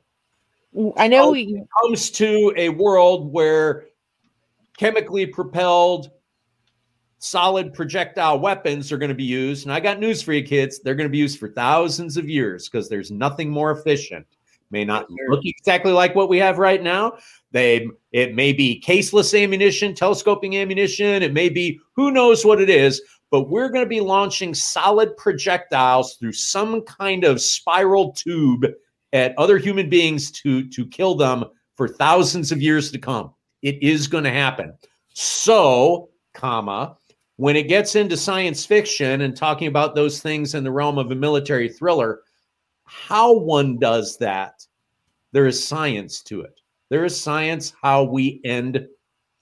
Mm, I know it we Comes to a world where chemically propelled solid projectile weapons are going to be used. And I got news for you, kids. They're going to be used for thousands of years because there's nothing more efficient. May not look exactly like what we have right now. They it may be caseless ammunition, telescoping ammunition. It may be who knows what it is. But we're going to be launching solid projectiles through some kind of spiral tube at other human beings to to kill them for thousands of years to come. It is going to happen. So, comma, when it gets into science fiction and talking about those things in the realm of a military thriller, how one does that, there is science to it. There is science how we end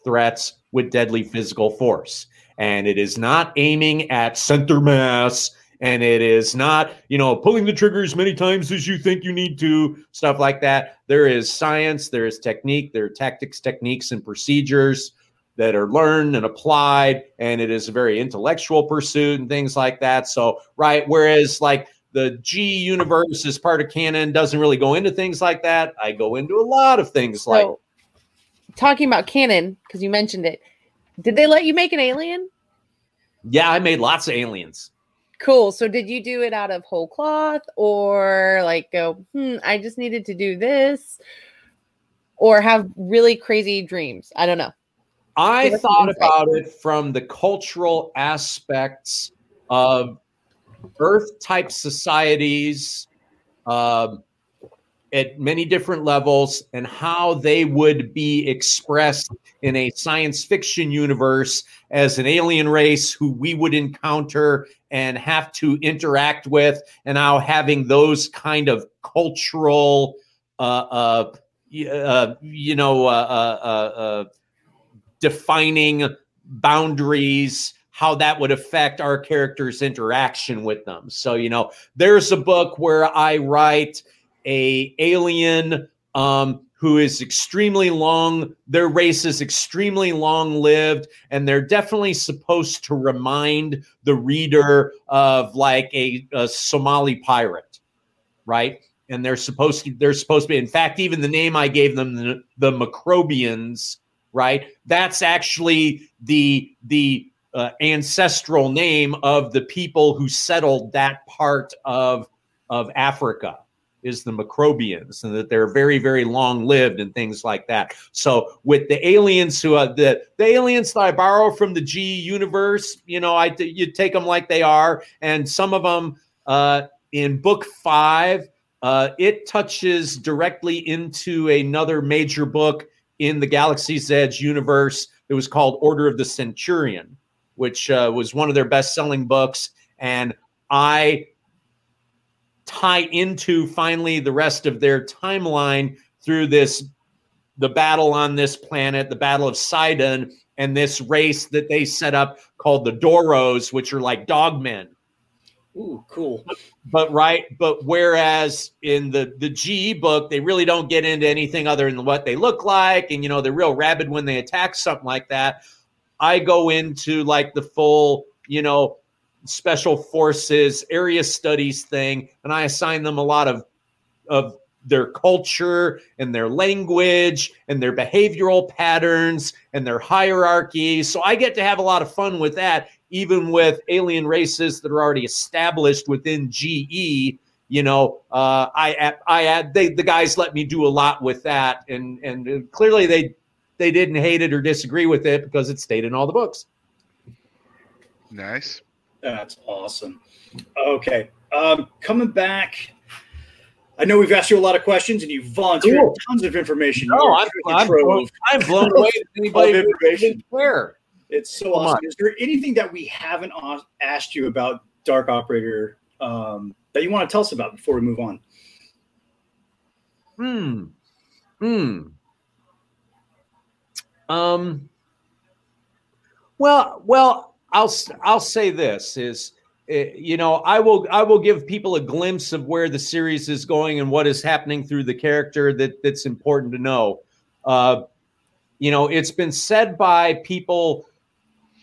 threats with deadly physical force. And it is not aiming at center mass and it is not, you know, pulling the trigger as many times as you think you need to, stuff like that. There is science, there is technique, there are tactics, techniques, and procedures that are learned and applied, and it is a very intellectual pursuit and things like that. So, right, whereas like the G universe is part of canon, doesn't really go into things like that. I go into a lot of things like talking about canon because you mentioned it. Did they let you make an alien? yeah, I made lots of aliens. Cool. So did you do it out of whole cloth or like go, hmm, I just needed to do this? Or have really crazy dreams? I don't know. I thought about it from the cultural aspects of Earth type societies um, at many different levels and how they would be expressed in a science fiction universe as an alien race who we would encounter and have to interact with, and how having those kind of cultural, uh, uh, uh, you know, uh, uh, uh, uh, defining boundaries how that would affect our characters interaction with them. So you know there's a book where i write a alien um, who is extremely long their race is extremely long lived and they're definitely supposed to remind the reader of like a, a somali pirate right? And they're supposed to they're supposed to be in fact even the name i gave them the, the macrobians right? That's actually the the uh, ancestral name of the people who settled that part of of africa is the macrobians and that they're very very long lived and things like that. So with the aliens who are the the aliens that i borrow from the g universe you know i you take them like they are and some of them uh in book five uh, it touches directly into another major book in the Galaxy's Edge universe. It was called Order of the Centurion, which uh, was one of their best selling books. And I tie into finally the rest of their timeline through this the battle on this planet, the Battle of Sidon, and this race that they set up called the Doros, which are like dogmen Ooh, cool. but right but whereas in the the ge book they really don't get into anything other than what they look like and you know they're real rabid when they attack something like that i go into like the full you know special forces area studies thing and i assign them a lot of of their culture and their language and their behavioral patterns and their hierarchy so i get to have a lot of fun with that even with alien races that are already established within GE, you know, uh, I add, I add they the guys let me do a lot with that, and and clearly they they didn't hate it or disagree with it because it stayed in all the books. Nice. That's awesome. Okay. Um, coming back, I know we've asked you a lot of questions and you've volunteered Cool. tons of information. No, I'm, a I'm, blown, I'm blown [laughs] away anybody Of information. didn't care. It's so Come awesome. on. Is there anything that we haven't asked you about Dark Operator um, that you want to tell us about before we move on? Hmm. Hmm. Um. Well, well, I'll I'll say this is, eh, you know, I will I will give people a glimpse of where the series is going and what is happening through the character that that's important to know. Uh, you know, it's been said by people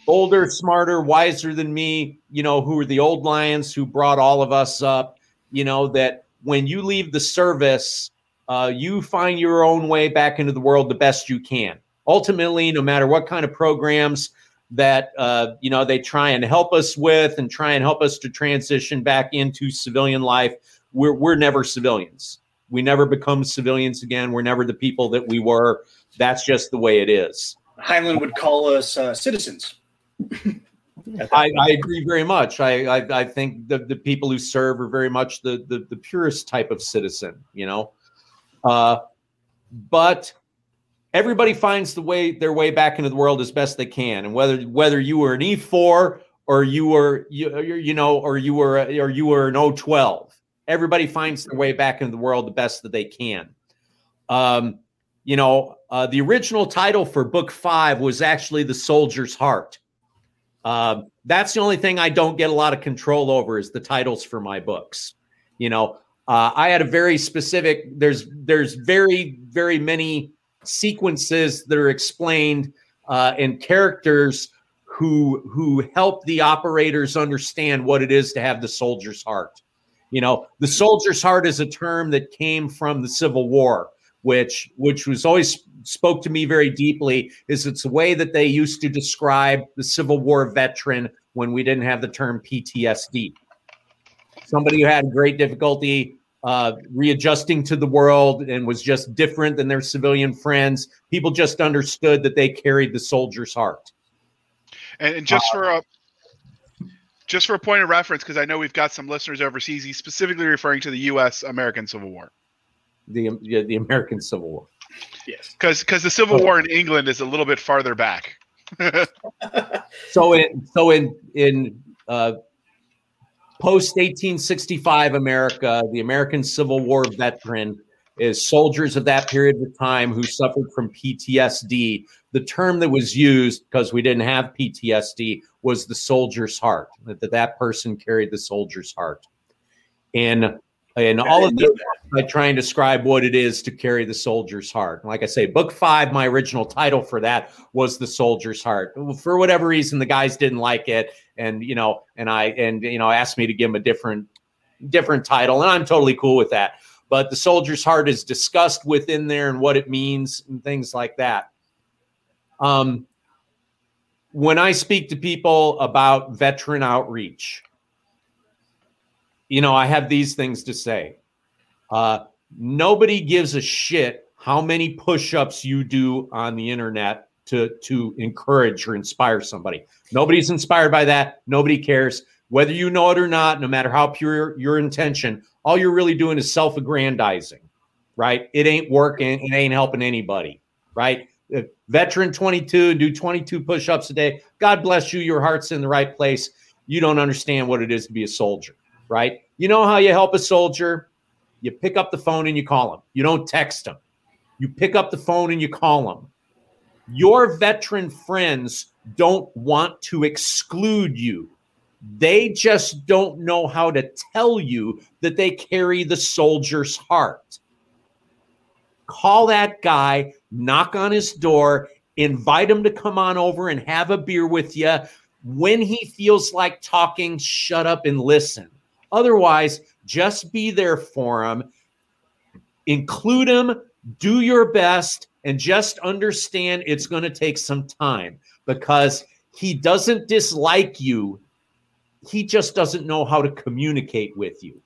older, smarter, wiser than me, you know, who are the old lions who brought all of us up, you know, that when you leave the service, uh, you find your own way back into the world the best you can. Ultimately, no matter what kind of programs that uh, you know they try and help us with and try and help us to transition back into civilian life, we're we're never civilians. We never become civilians again. We're never the people that we were. That's just the way it is. Heinlein would call us uh, citizens. [laughs] I, I agree very much. I, I I think the the people who serve are very much the the, the purest type of citizen, you know. Uh, but everybody finds the way their way back into the world as best they can, and whether whether you were an E four or you were you you know or you were or you were an O twelve, everybody finds their way back into the world the best that they can. Um, you know, uh, the original title for book five was actually the Soldier's Heart. Um, that's the only thing I don't get a lot of control over is the titles for my books. You know, uh, I had a very specific. There's there's very very many sequences that are explained uh, and characters who who help the operators understand what it is to have the soldier's heart. You know, the soldier's heart is a term that came from the Civil War, which which was always spoke to me very deeply. Is it's a way that they used to describe the Civil War veteran when we didn't have the term PTSD. Somebody who had great difficulty uh, readjusting to the world and was just different than their civilian friends. People just understood that they carried the soldier's heart. And, and just for a just for a point of reference, because I know we've got some listeners overseas, he's specifically referring to the U.S. American Civil War. The yeah, the American Civil War. Yes. Because because the Civil Oh. War in England is a little bit farther back. [laughs] So in so in in uh, post 1865 America, the American Civil War veteran is soldiers of that period of time who suffered from PTSD. The term that was used because we didn't have PTSD was the soldier's heart. That that, that person carried the soldier's heart. And and all of this I try and describe what it is to carry the soldier's heart. Like I say, book five, my original title for that was the soldier's heart. For whatever reason, the guys didn't like it, and you know, and I and you know asked me to give him a different different title, and I'm totally cool with that. But the soldier's heart is discussed within there and what it means and things like that. Um, when I speak to people about veteran outreach, you know, I have these things to say. Uh, nobody gives a shit how many push-ups you do on the internet to to encourage or inspire somebody. Nobody's inspired by that. Nobody cares whether you know it or not. No matter how pure your intention, all you're really doing is self-aggrandizing, right? It ain't working. It ain't helping anybody, right? If veteran 22 do 22 push-ups a day. God bless you. Your heart's in the right place. You don't understand what it is to be a soldier, right? You know how you help a soldier? You pick up the phone and you call them. You don't text them. You pick up the phone and you call them. Your veteran friends don't want to exclude you. They just don't know how to tell you that they carry the soldier's heart. Call that guy, knock on his door, invite him to come on over and have a beer with you. When he feels like talking, shut up and listen. Otherwise, just be there for him, include him, do your best, and just understand it's going to take some time because he doesn't dislike you. He just doesn't know how to communicate with you.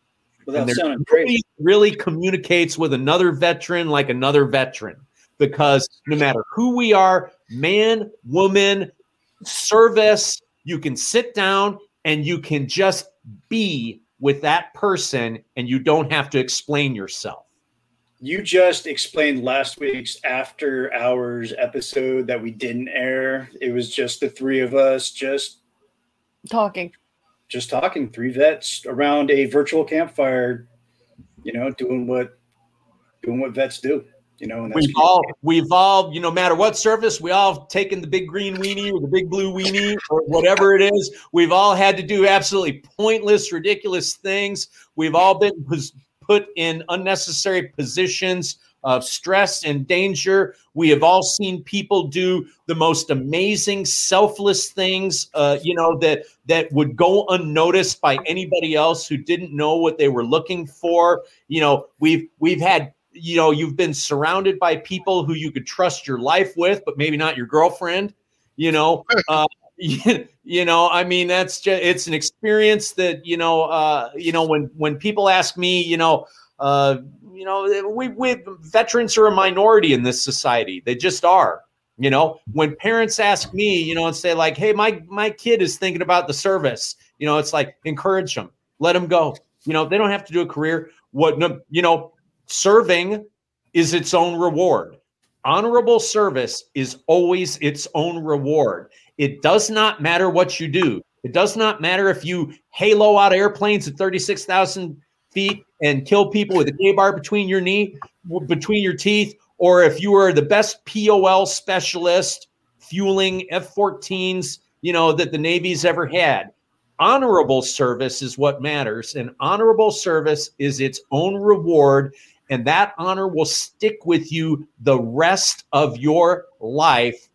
Without And there's sounding Nobody really communicates with another veteran like another veteran because no matter who we are, man, woman, service, you can sit down and you can just be with that person and you don't have to explain yourself. You just explained last week's after hours episode that we didn't air. It was just the three of us just talking. Just talking, three vets around a virtual campfire, you know, doing what doing what vets do. You know, we've all we've all, you know, matter what service, we all have taken the big green weenie or the big blue weenie or whatever it is. We've all had to do absolutely pointless, ridiculous things. We've all been put in unnecessary positions of stress and danger. We have all seen people do the most amazing, selfless things, uh, you know, that that would go unnoticed by anybody else who didn't know what they were looking for. You know, we've we've had you know you've been surrounded by people who you could trust your life with but maybe not your girlfriend you know uh, you, know i mean that's just it's an experience that you know uh, you know when when people ask me you know uh, you know we, we veterans are a minority in this society they just are you know when parents ask me you know and say like hey my my kid is thinking about the service you know it's like encourage them let them go you know they don't have to do a career what you know Serving is its own reward. Honorable service is always its own reward. It does not matter what you do. It does not matter if you halo out airplanes at 36,000 feet and kill people with a Ka-Bar between your knee, between your teeth, or if you are the best POL specialist fueling F-14s, you know, that the Navy's ever had. Honorable service is what matters, and honorable service is its own reward and that honor will stick with you the rest of your life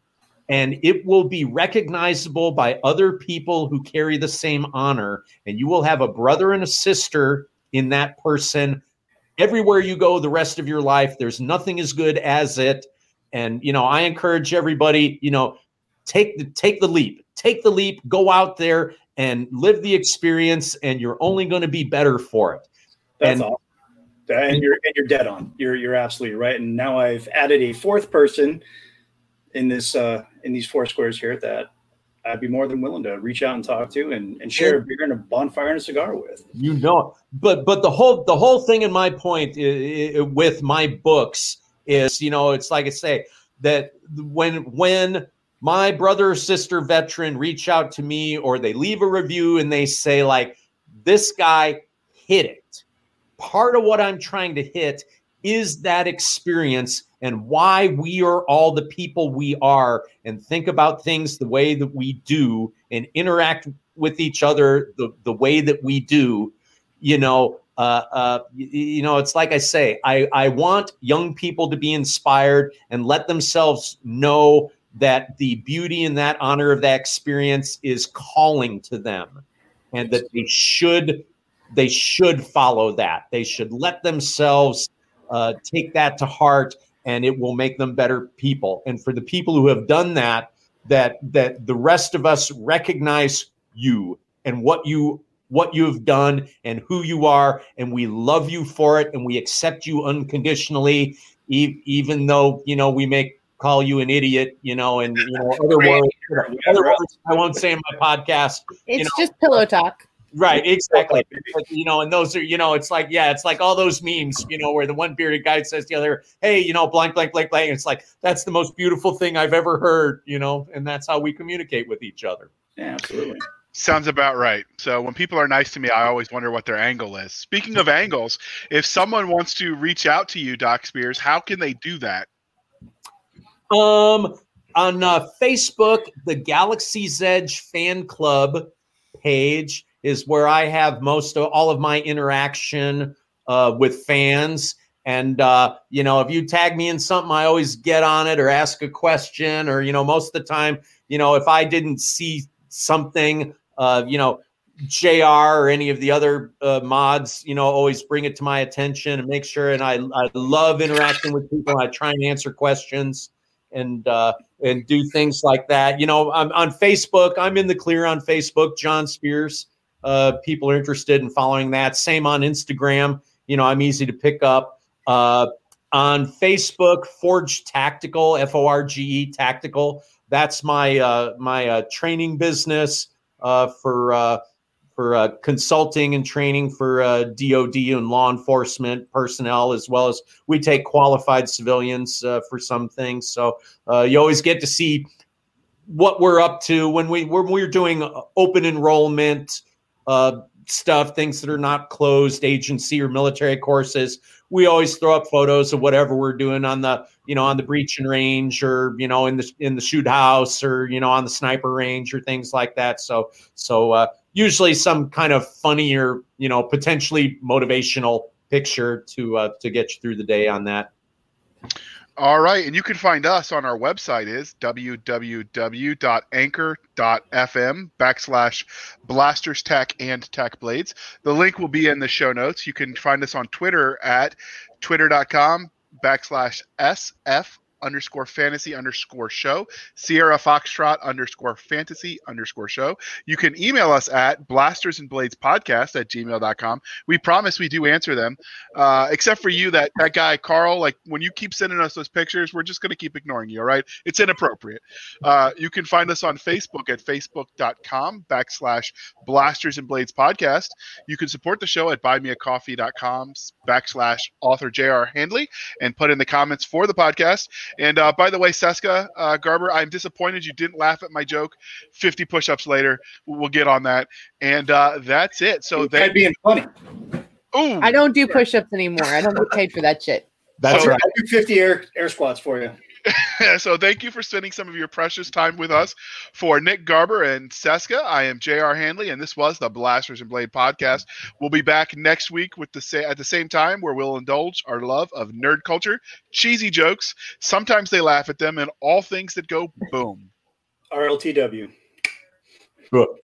and it will be recognizable by other people who carry the same honor and you will have a brother and a sister in that person everywhere you go the rest of your life. There's nothing as good as it and you know i encourage everybody you know take the take the leap take the leap go out there and live the experience and you're only going to be better for it. That's and awesome and you're and you're dead on. You're you're absolutely right. And now I've added a fourth person in this uh, in these four squares here that I'd be more than willing to reach out and talk to and, and share a beer and a bonfire and a cigar with. You know, but but the whole the whole thing in my point is, with my books is you know it's like I say that when when my brother or sister veteran reach out to me or they leave a review and they say like this guy hit it part of what I'm trying to hit is that experience and why we are all the people we are and think about things the way that we do and interact with each other the, the way that we do. You know uh, uh, you, know it's like i say I, I want young people to be inspired and let themselves know that the beauty and that honor of that experience is calling to them and that they should they should follow that. They should let themselves uh, take that to heart, and it will make them better people. And for the people who have done that, that that the rest of us recognize you and what you what you've done and who you are, and we love you for it, and we accept you unconditionally, e- even though you know we may call you an idiot, you know, and you know other words, other words I won't say in my podcast. It's you know, just pillow talk. Right, exactly. you know, and those are, you know, it's like, yeah, it's like all those memes, you know, where the one bearded guy says to the other, hey, you know, blank, blank, blank, blank. It's like, that's the most beautiful thing I've ever heard, you know, and that's how we communicate with each other. Yeah, absolutely. Sounds about right. So when people are nice to me, I always wonder what their angle is. Speaking of angles, if someone wants to reach out to you, Doc Spears, how can they do that? Um, on uh, Facebook, the Galaxy's Edge fan club page is where I have most of all of my interaction uh, with fans. And uh, you know, if you tag me in something, I always get on it or ask a question, or you know, most of the time, you know, if I didn't see something, uh, you know, JR or any of the other uh, mods, you know, always bring it to my attention and make sure. And I, I love interacting with people. I try and answer questions and uh, and do things like that. You know, I'm on Facebook. I'm in the clear on Facebook. John Spears uh, people are interested in following that. Same on Instagram. You know, I'm easy to pick up. Uh, on Facebook, Forge Tactical, F O R G E Tactical. That's my uh, my uh, training business uh, for uh, for uh, consulting and training for uh, DoD and law enforcement personnel, as well as we take qualified civilians for some things. So uh, you always get to see what we're up to when we when we're doing open enrollment uh, stuff, things that are not closed agency or military courses. We always throw up photos of whatever we're doing on the you know on the breaching range or you know in the in the shoot house or you know on the sniper range or things like that. So so uh, usually some kind of funnier, you know potentially motivational picture to uh, to get you through the day on that. All right, and you can find us on our website is www.anchor.fm backslash blasters tech and tech blades. The link will be in the show notes. You can find us on Twitter at twitter.com backslash sf underscore fantasy underscore show, Sierra Foxtrot underscore fantasy underscore show. You can email us at blasters and blades podcast at gmail.com. We promise we do answer them, uh, except for you, that, that guy, Carl. Like when you keep sending us those pictures, we're just going to keep ignoring you. All right. It's inappropriate. Uh, you can find us on Facebook at facebook.com backslash blasters and blades podcast. You can support the show at buymeacoffee.com backslash author JR Handley and put in the comments for the podcast. And uh, by the way, Cisca uh, Garber, I'm disappointed you didn't laugh at my joke. 50 push-ups later, we'll get on that. And uh, that's it. So that being funny. Ooh, I don't do push-ups anymore. I don't get paid for that shit. That's So right. I do 50 air air squats for you. [laughs] so thank you for spending some of your precious time with us. For Nick Garber and Cisca, I am J.R. Handley, and this was the Blasters and Blade podcast. We'll be back next week with the sa- at the same time where we'll indulge our love of nerd culture, cheesy jokes. Sometimes they laugh at them, and all things that go boom. RLTW. Good.